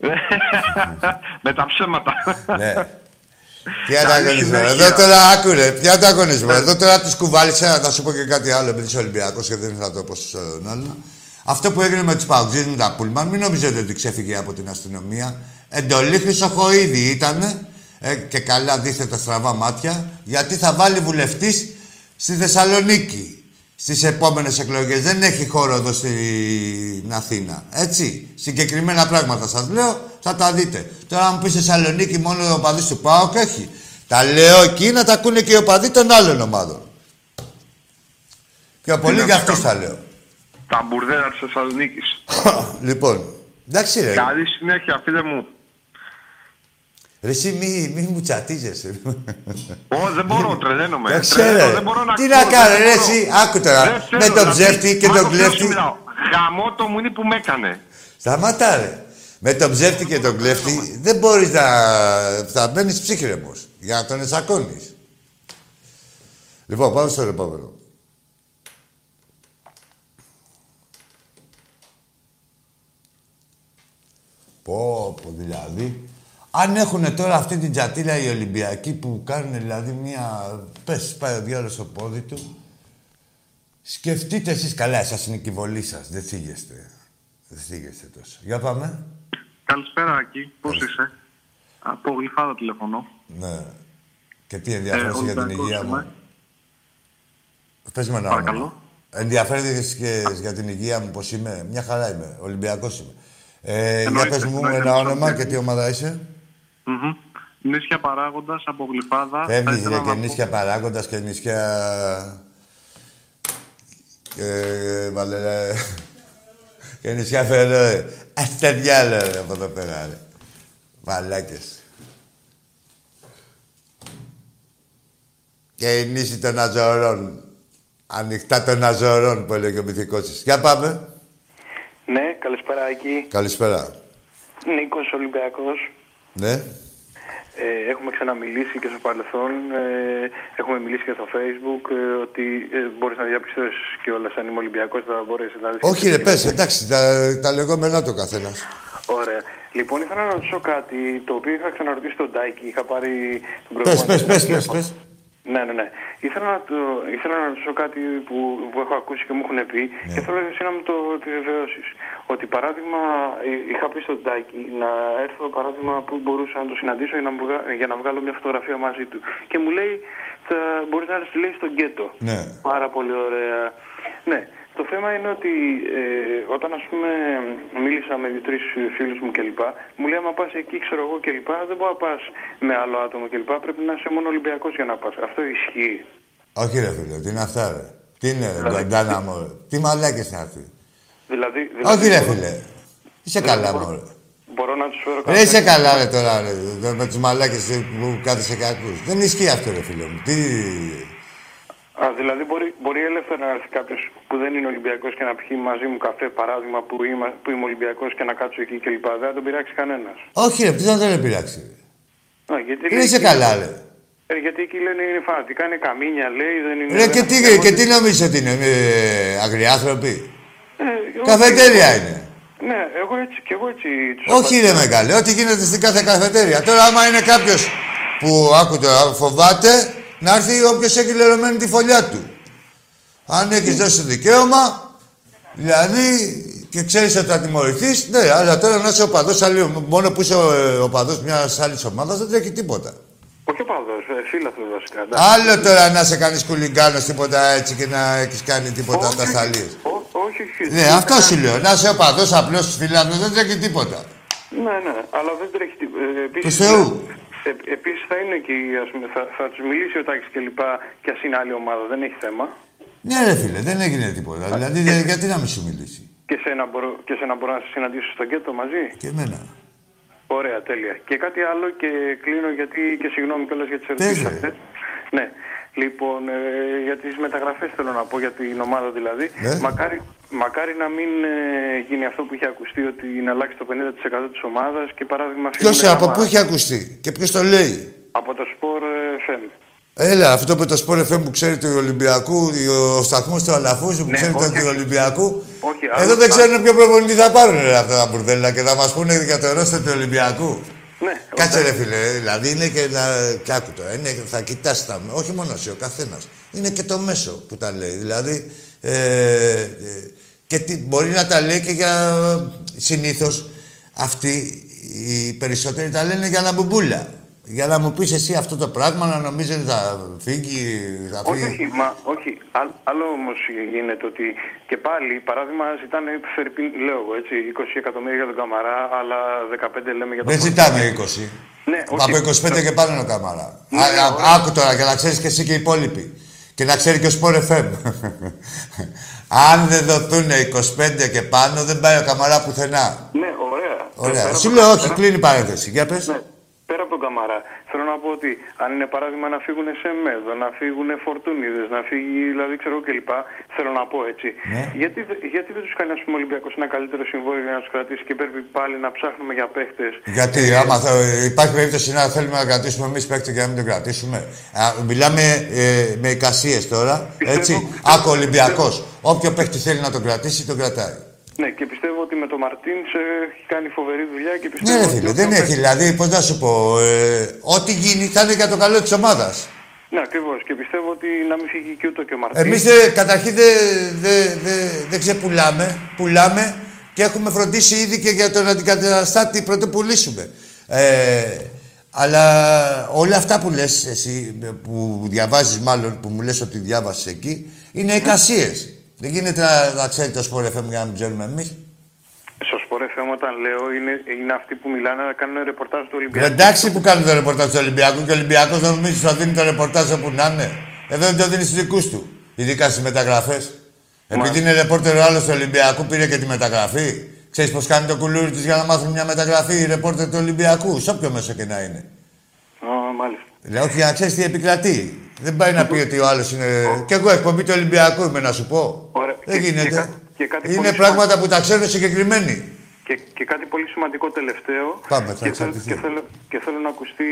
με τα ψέματα. Ναι. Τι ανταγωνισμό. συνέχεια. Εδώ τώρα άκουρε. Τι ανταγωνισμό. Εδώ τώρα τους κουβάλισα. Θα σου πω και κάτι άλλο επειδή είσαι Ολυμπιακός και δεν θα το πω στον άλλο. Αυτό που έγινε με τους Παουτζίδε με τα Πούλμαν, μην νομίζετε ότι ξέφυγε από την αστυνομία. Εντολή Χρυσοχοίδη ήταν ε, και καλά δίθετα στραβά μάτια γιατί θα βάλει βουλευτής στη Θεσσαλονίκη στις επόμενες εκλογές. Δεν έχει χώρο εδώ στην Αθήνα. Έτσι. Συγκεκριμένα πράγματα σας λέω, θα τα δείτε. Τώρα, αν μου πεις Θεσσαλονίκη μόνο ο παδί του ΠΑΟΚ έχει. Τα λέω εκεί να τα ακούνε και οι οπαδοί των άλλων ομάδων. Πιο πολύ να για τους αυτούς τα κάνουμε. λέω. τα μπουρδέλα της Θεσσαλονίκης. λοιπόν, εντάξει ρε. Καλή συνέχεια, φίλε μου. Ρε εσύ μη, μη μου τσατίζεσαι. Ω, δεν μπορώ, τρελαίνομαι. Δεν Τρελαίνω, ξέρω. δεν μπορώ να Τι ακούω, να δεν κάνω, ρε μπορώ. εσύ. Άκου τώρα. Δεν Με θέλω, τον δηλαδή, ψεύτη και μάλλον τον θέλω να σου κλέφτη. μιλάω. Γαμώ το μου είναι που με έκανε. Σταμάτα ρε. Με τον ψεύτη και τον κλέφτη δεν μπορείς να... θα μπαίνεις ψύχρεμος για να τον εσακώνεις. Λοιπόν, πάμε στο επόμενο. Πω, πω, δηλαδή. Αν έχουν τώρα αυτή την τζατίλα οι Ολυμπιακοί που κάνουν δηλαδή μία... Πες, πάει ο διάλογος στο πόδι του. Σκεφτείτε εσείς καλά, εσάς είναι και η βολή σας. Δεν θίγεστε. Δεν θίγεστε τόσο. Για πάμε. Καλησπέρα, Άκη. Πώς είσαι; Από Γλυφάδα τηλεφωνώ. Ναι. Και τι ενδιαφέρεσαι για την Ολυμπιακός υγεία μου; είμαι. Πες με ένα Παρακαλώ. όνομα. Ενδιαφέρεσαι και για την υγεία μου πώς είμαι; Μια χαρά είμαι. Ολυμπιακός είμαι. Ε, για Εννοείται, πες μου εννοείται, ένα εννοείται. όνομα και τι ομάδα είσαι; Μμμ. Νήσια Παράγοντας από Γλυφάδα. Θα Φεύγεις ήθελα ρε και να πω- νησιά παράγοντας και νησιά... Και βάλε... Και νησιά φερό. Ας τα διάλο ρε από εδώ πέρα ρε. Μαλάκες. Και η νήσι των Αζωρών. Ανοιχτά των Αζωρών που έλεγε ο μυθικός της. Για πάμε. Ναι, καλησπέρα εκεί. Καλησπέρα. Νίκος Ολυμπιακός. Ναι. Ε, έχουμε ξαναμιλήσει και στο παρελθόν. Ε, έχουμε μιλήσει και στο facebook ε, ότι ε, μπορείς να διαπιστώσεις κιόλας αν είμαι Ολυμπιακός θα μπορέσεις να δεις. Όχι ρε πες, εντάξει, τα, τα λεγόμενά του καθένας. Ωραία. Λοιπόν, ήθελα να ρωτήσω κάτι το οποίο είχα ξαναρωτήσει τον Τάκη. Είχα πάρει τον Πες, προηγούμενο. πες, πες, πες, πες. Ναι, ναι, ναι. Ήθελα να, το, ήθελα να ρωτήσω κάτι που, που έχω ακούσει και μου έχουν πει Ναι. και θέλω εσύ να μου το επιβεβαιώσεις. Ότι παράδειγμα, εί- είχα πει στον Τάκη να έρθω παράδειγμα που μπορούσα να το συναντήσω για να, μου βγα- για να βγάλω μια φωτογραφία μαζί του. Και μου λέει, θα, μπορείς να έρθεις λέει στον γκέτο. Ναι. Πάρα πολύ ωραία. Ναι. Το θέμα είναι ότι ε, όταν ας πούμε μίλησα με δύο-τρεις φίλους μου κλπ. Μου λέει άμα πας εκεί ξέρω εγώ κλπ. Δεν μπορεί να πας με άλλο άτομο κλπ. Πρέπει να είσαι μόνο Ολυμπιακός για να πας. Αυτό ισχύει. Όχι ρε φίλε, τι είναι αυτά ρε; Τι είναι ρε, Γκαντάνα μου ρε. Τι μαλάκες είναι αυτοί; Δηλαδή, Όχι ρε μπορώ- φίλε. Είσαι καλά μπορώ- μου ρε. Μπορώ να τους φέρω Ρε είσαι καλά ρε τώρα ρε. Με τους μαλάκες που κάθεσαι και ακούς. Δεν ισχύει αυτό ρε φίλε μου. Τι... Α, δηλαδή μπορεί, μπορεί ελεύθερα να έρθει κάποιος που δεν είναι Ολυμπιακός και να πιει μαζί μου καφέ, παράδειγμα, που είμαι, που είμαι Ολυμπιακός και να κάτσω εκεί κλπ. Δεν θα τον πειράξει κανένας. Όχι ρε, τι θα τον επηρεάξει. ρε. γιατί, Ρε λέει είσαι εκεί- καλά ρε. Ε, γιατί εκεί λένε είναι φανατικά, είναι καμίνια, λέει, δεν είναι. Ρε δεν- και τι, εγώ- και τι νομίζεις ότι είναι, ε, αγριάνθρωποι. Ε, εγώ- Καφετέρια είναι. Ναι, εγώ έτσι και εγώ έτσι. τους Όχι ρε μεγάλε, ό,τι γίνεται στην κάθε καφετέρια. Τώρα άμα είναι κάποιος που άκου τώρα, φοβάται να έρθει όποιος έχει λερωμένη τη φωλιά του. Αν έχεις δώσει δικαίωμα, δηλαδή και ξέρεις ότι θα τιμωρηθείς, ναι, αλλά τώρα να είσαι οπαδός αλλού, μόνο που είσαι ο, ε, οπαδός μιας άλλης ομάδας δεν τρέχει τίποτα. Όχι ο παδός, ε, φίλαθρο βασικά. εντάξει. Άλλο τώρα να σε κάνεις κουλιγκάνος τίποτα έτσι και να έχεις κάνει τίποτα Όχι, τα σταλίες. ό- Όχι, όχι. Ναι, αυτό σου λέω. Να είσαι οπαδό απλός του φιλάνδρου δεν τρέχει τίποτα. Ναι, ναι, αλλά δεν τρέχει τίποτα. Ε, Του επίσης, Θεού. Ε, επίσης θα είναι και, οι, ας πούμε, θα, θα τους μιλήσει ο Τάκης και λοιπά και ας είναι άλλη ομάδα, δεν έχει θέμα. Ναι, ρε φίλε, δεν έγινε τίποτα. Δηλαδή, δε- γιατί να μην σου μιλήσει; Και σένα μπορώ, και σένα μπορώ να σε συναντήσω στο γκέτο μαζί; Και εμένα. Ωραία, τέλεια. Και κάτι άλλο και κλείνω γιατί και συγγνώμη κιόλας για τις ερωτήσεις Πες, ρε. αυτές. Ναι. Λοιπόν, ε, για τις μεταγραφές θέλω να πω, για την ομάδα δηλαδή. Ναι. Μακάρι, μακάρι να μην ε, γίνει αυτό που είχε ακουστεί ότι να αλλάξει το 50% της ομάδας και παράδειγμα... Ποιος φύγουμε από άμα- πού έχει ακουστεί και ποιος το λέει; Από το Sport ε, FM. Έλα, αυτό με το Sport FM που ξέρει του Ολυμπιακού, ο σταθμός του Αλαφούζου που Ναι, ξέρει όχι. του Ολυμπιακού. Όχι, Εδώ άλλο- δεν ξέρουν ποιο προπονητή θα πάρουν ρε, αυτά τα μπουρδέλα και θα μας πούνε για το ρόστερ του Ολυμπιακού. Ναι, Κάτσε ρε φίλε, δηλαδή είναι και, να, και άκου το, είναι, θα κοιτάς τα, όχι μόνο εσύ, ο καθένας. Είναι και το μέσο που τα λέει, δηλαδή ε, ε, και τι, μπορεί να τα λέει και για, συνήθως αυτοί οι περισσότεροι τα λένε για να μπουμπούλα. Για να μου πεις εσύ αυτό το πράγμα, να νομίζεις ότι θα φύγει, θα Όχι, φύγει. όχι, μα, όχι. Άλλ- άλλο όμως γίνεται ότι και πάλι, παράδειγμα, ζητάνε, Φερρυπίν, λέω εγώ έτσι, 20 εκατομμύρια για τον Καμαρά, αλλά 15 λέμε για τον Δεν ζητάμε 20. Ναι, όχι. Από 25 και πάνω είναι ο Καμαρά. Ναι, Α, ναι, α, ωραία. άκου τώρα και να ξέρεις και εσύ και οι υπόλοιποι. Και να ξέρει και ο Sport FM. Αν δεν δοθούν 25 και πάνω, δεν πάει ο Καμαρά πουθενά. Ναι, ωραία. Ωραία. Πέρα Σου από- λέω όχι, πέρα- κλείνει η παρένθεση. Για πες. Ναι. Πέρα από τον Καμαρά, θέλω να πω ότι αν είναι παράδειγμα να φύγουν σε Μέδο, να φύγουν Φορτούνιδες, να φύγει δηλαδή ξέρω εγώ κλπ. Θέλω να πω έτσι. Ναι. Γιατί, δε- γιατί δεν τους κάνει ας πούμε, ο Ολυμπιακός ένα καλύτερο συμβόλαιο για να τους κρατήσει και πρέπει πάλι να ψάχνουμε για παίχτε. Γιατί άμα θα, υπάρχει περίπτωση να θέλουμε να κρατήσουμε εμείς παίκτη και να μην τον κρατήσουμε. Α, μιλάμε ε, με εικασίες τώρα. Πιστεύω- Έτσι. πιστεύω- Άκου Ολυμπιακός. Όποιο παίκτη θέλει να τον κρατήσει, τον κρατάει. Ναι, και πιστεύω ότι με τον Μαρτίν έχει κάνει φοβερή δουλειά και Ναι, πιστεύω ρε ότι φίλε, όποιο δεν έχει. παίκτη- Δηλαδή, πώς να σου πω, ε, ό,τι γίνει θα είναι για το καλό της ομάδας. Ναι, ακριβώς. Και πιστεύω ότι να μην φύγει και ούτε και ο Μαρτίν. Εμείς καταρχήν δεν δε, δε, δεν ξεπουλάμε. Πουλάμε και έχουμε φροντίσει ήδη και για τον αντικαταστάτη πρώτο πουλήσουμε. Ε, αλλά όλα αυτά που λες εσύ, που διαβάζεις μάλλον, που μου λες ότι διάβασες εκεί, είναι εικασίες. Δεν γίνεται να, να ξέρει το Sport FM για να μην ξέρουμε εμείς. Στο Sport FM όταν λέω είναι, είναι αυτοί που μιλάνε να κάνουν ρεπορτάζ του Ολυμπιακού. Εντάξει που κάνουν το ρεπορτάζ του Ολυμπιακού και ο Ολυμπιακός δεν νομίζει ότι θα δίνει το ρεπορτάζ όπου να είναι. Εδώ δεν το δίνει στους δικούς του. Ειδικά στις μεταγραφές. Επειδή είναι ρεπόρτερ ο άλλος του Ολυμπιακού, πήρε και τη μεταγραφή. Ξέρεις πώ κάνει το κουλούρι της για να μάθουν μια μεταγραφή η ρεπόρτερ του Ολυμπιακού, σε όποιο μέσο και να είναι. Α, μάλιστα. Δηλαδή, όχι για να ξέρεις τι επικρατεί. Δεν πάει να πει ότι ο άλλος είναι. Κι εγώ εκπομπή του Ολυμπιακού είμαι να σου πω. Ωραία. Δεν Και- γίνεται. και κα- και κάτι είναι πολύ πράγματα που τα ξέρουν συγκεκριμένοι. Και, και κάτι πολύ σημαντικό τελευταίο. Πάμε, θα και, θέλω, εξαρτηθεί. και, θέλω, και θέλω να ακουστεί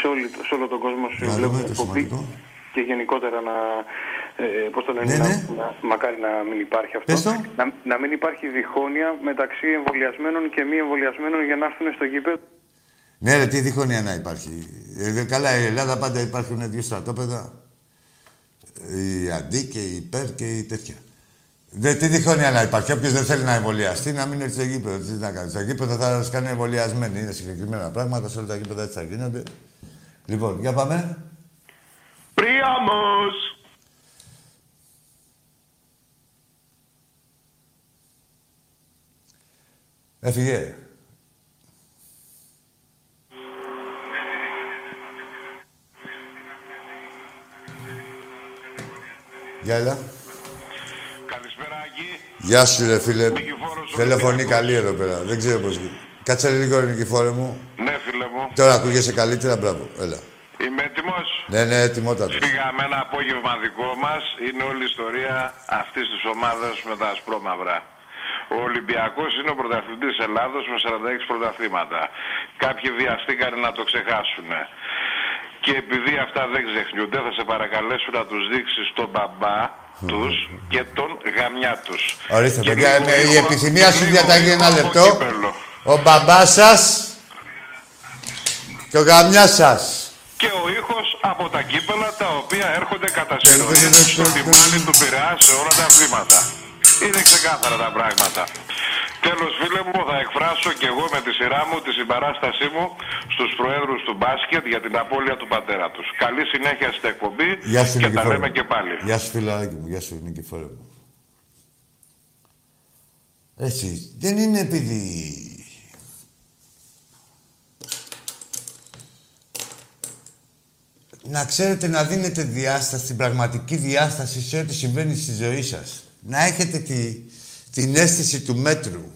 σε, όλη, σε όλο τον κόσμο σου Να βλέπω δούμε το εκπομπή σημαντικό. και γενικότερα να. Ε, πώς το λένε, Ναι, να, ναι. να, μακάρι να μην υπάρχει αυτό. Πες το. Να, να μην υπάρχει διχόνοια μεταξύ εμβολιασμένων και μη εμβολιασμένων για να έρθουν στο γήπεδο. Ναι, ρε, τι διχόνοια να υπάρχει. Ε, καλά, η Ελλάδα πάντα υπάρχουν δύο στρατόπεδα. Η αντί και η υπέρ και η τέτοια. Δε, τι διχόνοια να υπάρχει. Όποιος δεν θέλει να εμβολιαστεί, να μην έρθει στο γήπεδο. Τι να κάνει. Στο γήπεδο θα σα κάνει εμβολιασμένοι. Είναι συγκεκριμένα πράγματα. Σε όλα τα γήπεδα έτσι θα γίνονται. Λοιπόν, για πάμε. Πρίαμος! Έφυγε. Γεια, έλα. Καλησπέρα, Άκη. Γεια σου, ρε φίλε. Νικηφόρος Τηλεφωνεί Ολυμπιακός. καλή εδώ πέρα. Δεν ξέρω πώς γίνει. Κάτσε λίγο, ρε Νικηφόρε μου. Ναι, φίλε μου. Τώρα ακούγεσαι καλύτερα, μπράβο. Έλα. Είμαι έτοιμος. Ναι, ναι, έτοιμότατο. Φύγαμε ένα απόγευμα δικό μας. Είναι όλη η ιστορία αυτής της ομάδας με τα ασπρόμαυρα. Ο Ολυμπιακός είναι ο πρωταθλητής Ελλάδος με 46 πρωταθλήματα. Κάποιοι βιαστήκαν να το ξεχάσουν. Και επειδή αυτά δεν ξεχνιούνται, θα σε παρακαλέσω να τους δείξεις τον μπαμπά τους και τον γαμιά τους. Ορίστε, Και παιδιά, λίγο με η ήχο- επιθυμία και σου λίγο διαταγεί ήχο ένα από λεπτό. κύπελλο. Ο μπαμπάς σας και ο γαμιάς σας. και ο ήχος από τα κύπελα τα οποία έρχονται κατά συνοδεία στο λιμάνι του Πειραιά σε όλα τα αθλήματα. Είναι ξεκάθαρα τα πράγματα. Τέλος φίλε μου θα εκφράσω και εγώ με τη σειρά μου τη συμπαράστασή μου στους προέδρους του μπάσκετ για την απώλεια του πατέρα τους. Καλή συνέχεια στην εκπομπή Γεια σου, και τα Νικηφόρε λέμε μου. και πάλι. Γεια σου, φιλαράκι μου. Γεια σου, Νικηφόρε μου. Έτσι, δεν είναι επειδή... Να ξέρετε να δίνετε διάσταση, την πραγματική διάσταση σε ό,τι συμβαίνει στη ζωή σας. Να έχετε τη, την αίσθηση του μέτρου.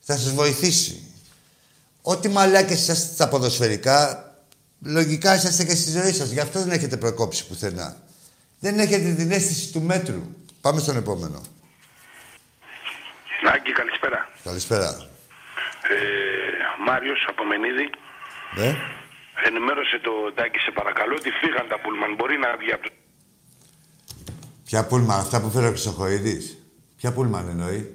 Θα σας βοηθήσει. Ό,τι μαλάκες είσαστε στα ποδοσφαιρικά, λογικά είσαστε και στη ζωή σας. Γι' αυτό δεν έχετε προκόψει πουθενά. Δεν έχετε την αίσθηση του μέτρου. Πάμε στον επόμενο. Άγκη, καλησπέρα. Καλησπέρα. Ε, Μάριος από Μενίδη. Ναι. Ενημέρωσε το Τάκη, σε παρακαλώ, ότι φύγαν τα πούλμαν. Μπορεί να βγει από το... Ποια πούλμαν, αυτά που φέρω ο Χρυσοχοίδης. Ποια πούλμαν εννοεί.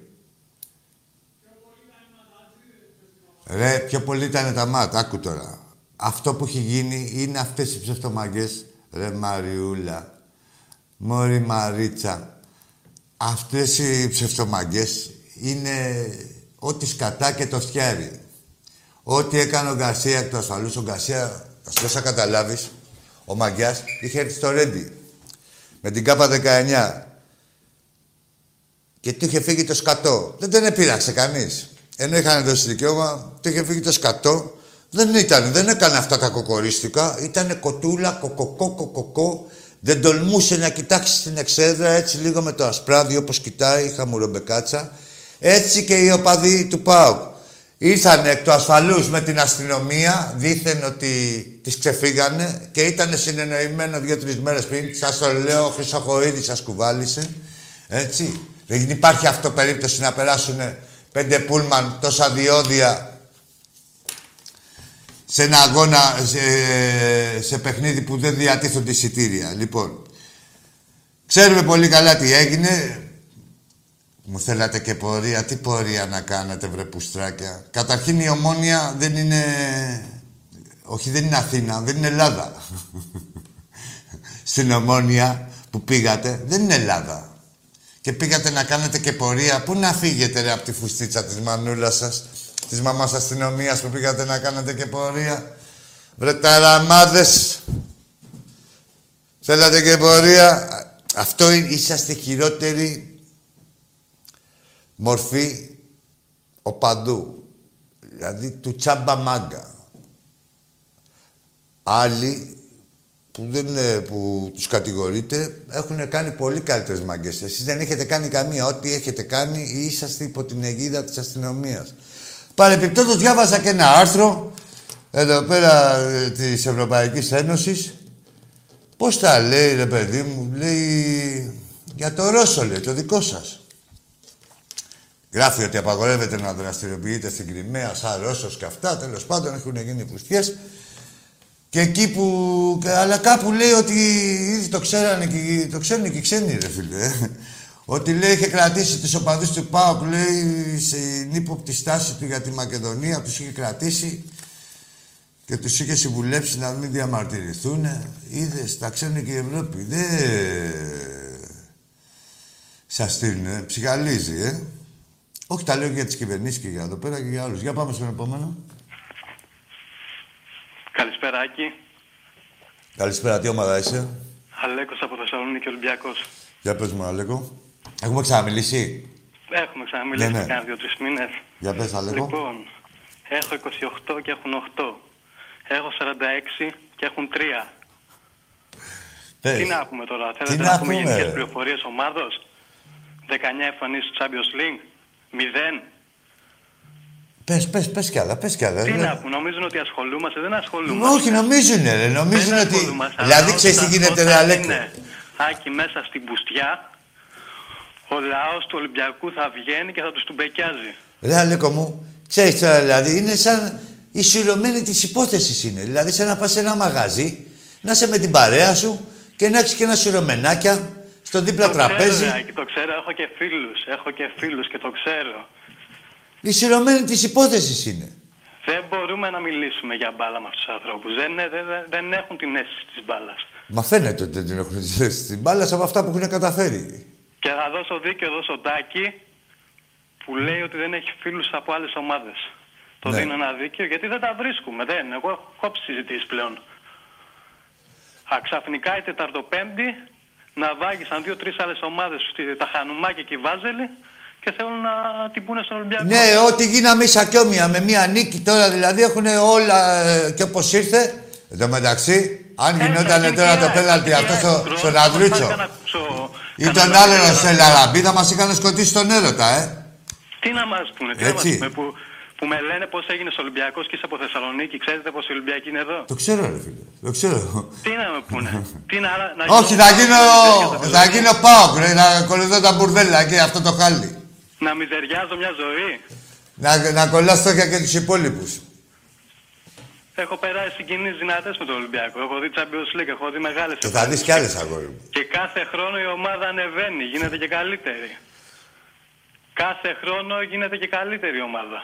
Ρε, πιο πολύ ήταν τα μάτ, άκου τώρα. Αυτό που έχει γίνει είναι αυτές οι ψευτομαγκές. Ρε Μαριούλα, Μόρι Μαρίτσα. Αυτές οι ψευτομαγκές είναι ό,τι σκατά και το φτιάρι. Ό,τι έκανε ο Γκαρσία εκ του ασφαλούς, ο Γκαρσία, θα καταλάβεις, ο Μαγκιάς είχε έρθει στο Ρέντι με την ΚΑΠΑ 19 και του είχε φύγει το σκατό. Δεν τον επήραξε κανείς. Ενώ είχαν δώσει δικαίωμα, του είχε φύγει το σκατό. Δεν ήταν, δεν έκανε αυτά τα κοκορίστικα. Ήταν κοτούλα, κοκοκό, κοκοκό. Δεν τολμούσε να κοιτάξει την εξέδρα έτσι λίγο με το ασπράδι όπως κοιτάει η χαμουρομπεκάτσα. Έτσι και οι οπαδοί του ΠΑΟΚ. Ήρθαν εκ του ασφαλούς με την αστυνομία, δήθεν ότι τις ξεφύγανε και ήταν συνεννοημένο δύο-τρεις μέρες πριν. Σας το λέω, ο Χρυσοχοίδης σας κουβάλισε. Έτσι. Δεν υπάρχει αυτό περίπτωση να περάσουν πέντε πούλμαν τόσα διόδια σε ένα αγώνα, σε, σε παιχνίδι που δεν διατίθονται εισιτήρια. Λοιπόν, ξέρουμε πολύ καλά τι έγινε. Μου θέλατε και πορεία. Τι πορεία να κάνετε, βρε πουστράκια. Καταρχήν η Ομόνια δεν είναι... Όχι, δεν είναι Αθήνα, δεν είναι Ελλάδα. Στην Ομόνια που πήγατε, δεν είναι Ελλάδα. Και πήγατε να κάνετε και πορεία. Πού να φύγετε, ρε, από τη φουστίτσα της μανούλας σας, της μαμάς αστυνομίας που πήγατε να κάνετε και πορεία; Βρε ταραμάδες. Θέλατε και πορεία; Αυτό είσαστε χειρότεροι μορφή οπαδού. Δηλαδή του τσάμπα μάγκα. Άλλοι που, δεν, που τους κατηγορείτε έχουν κάνει πολύ καλύτερες μάγκες. Εσείς δεν έχετε κάνει καμία. Ό,τι έχετε κάνει είσαστε υπό την αιγίδα της αστυνομίας. Παρεπιπτόντως διάβαζα και ένα άρθρο εδώ πέρα ε, της Ευρωπαϊκής Ένωσης. Πώς τα λέει ρε παιδί μου, λέει για το Ρώσο λέει, το δικό σας. Γράφει ότι απαγορεύεται να δραστηριοποιείται στην Κρυμαία σαν Ρώσος και αυτά. Τέλος πάντων έχουν γίνει πουστιές. Και εκεί που... Αλλά κάπου λέει ότι ήδη το ξέρανε και το ξέρουν και οι ξένοι, ρε φίλε. Ε. Ότι λέει είχε κρατήσει τους οπαδούς του ΠΑΟΚ, λέει, στην ύποπτη στάση του για τη Μακεδονία, τους είχε κρατήσει και τους είχε συμβουλέψει να μην διαμαρτυρηθούν. Είδες, τα ξέρουν και η Ευρώπη. Δεν σας στείλουν, ψυχαλίζει, ε. Όχι, τα λέω για τις κυβερνήσεις και για εδώ πέρα και για άλλους. Για πάμε στον επόμενο. Καλησπέρα, Άκη. Καλησπέρα, τι ομάδα είσαι; Αλέκος από Θεσσαλονίκη Ολυμπιακός. Για πες μου, Αλέκο. Έχουμε ξαναμιλήσει; Έχουμε ξαναμιλήσει ναι, ναι. κάνα δύο-τρει μήνες. Για πες, Αλέκο. Λοιπόν, έχω 28 και έχουν 8. Έχω 46 και έχουν 3. Πες. Τι να πούμε τώρα, θέλετε να, να πούμε γενικές πληροφορίες ομάδος; 19 εμφανίσεις του Champions League. Μηδέν. Πες, πες, πες κι άλλα, πες κι άλλα. Τι να που νομίζουν ότι ασχολούμαστε, δεν ασχολούμαστε. Όχι, νομίζουν, ρε, νομίζουν ότι... Δηλαδή, ξέρεις τι γίνεται, ρε, Αλέκο. Άκη μέσα στην πουστιά, ο λαός του Ολυμπιακού θα βγαίνει και θα τους τουμπεκιάζει. Ρε, Αλέκο μου, ξέρεις τώρα, δηλαδή, είναι σαν η σειρωμένη της υπόθεσης είναι. Δηλαδή, σαν να πας σε ένα μαγαζί, να είσαι με την παρέα σου και να έχεις και ένα σειρωμενάκια στο δίπλα το τραπέζι. Ξέρω, το ξέρω, έχω και φίλους. Έχω και φίλους και το ξέρω. Η σειρωμένη της υπόθεσης είναι. Δεν μπορούμε να μιλήσουμε για μπάλα με αυτούς τους ανθρώπους. Δεν, δεν, δεν έχουν την αίσθηση της μπάλας. Μα φαίνεται ότι δεν την έχουν την αίσθηση της μπάλας από αυτά που έχουν καταφέρει. Και θα δώσω δίκιο εδώ στον Τάκη που λέει ότι δεν έχει φίλους από άλλες ομάδες. Το ναι. δίνω ένα δίκιο γιατί δεν τα βρίσκουμε. Δεν. Εγώ έχω κόψει συζητήσεις πλέον. Αξαφνικά η Τεταρτοπέμπτη να βάγισαν δύο-τρεις άλλες ομάδες, τα Χανουμάκια και οι Βάζελοι, και θέλουν να την πούνε στον Ολυμπιακό. Ναι, ό,τι γίναμε ίσα και όμοια με μία νίκη τώρα δηλαδή έχουν όλα ε, και όπως ήρθε. Εν τω μεταξύ, αν Ε, γινόταν θα τώρα γίνει το και πέναλτι και αυτό στο, χρόνο, στον θα Αντρούτσο πάρει κανένα ψω- ή τον κανένα άλλο ψωμί, στο Ελαραμπή θα μας είχαν σκοτήσει τον έρωτα, ε. Τι να μας πούνε, τι να μας Έτσι. πούνε, που, που με λένε πώς έγινε Ολυμπιακός και είσαι από Θεσσαλονίκη, ξέρετε πώς οι Ολυμπιακοί είναι εδώ; Το ξέρω, ρε φίλε. Το ξέρω. Τι να με πούνε, τι να, να Όχι, θα γίνω, θα γίνω πάω, ρε, να κολληθώ τα μπουρδέλα και αυτό το χάλι. Να μιζεριάζω μια ζωή. Να, να κολλάς στόχια και τους υπόλοιπους. Έχω περάσει συγκινήσεις δυνατές με τον Ολυμπιακό. Έχω δει Champions League, έχω δει μεγάλες Και θα δεις κι άλλες αγόρι μου. Και κάθε χρόνο η ομάδα ανεβαίνει, γίνεται και καλύτερη. Κάθε χρόνο γίνεται και καλύτερη η ομάδα.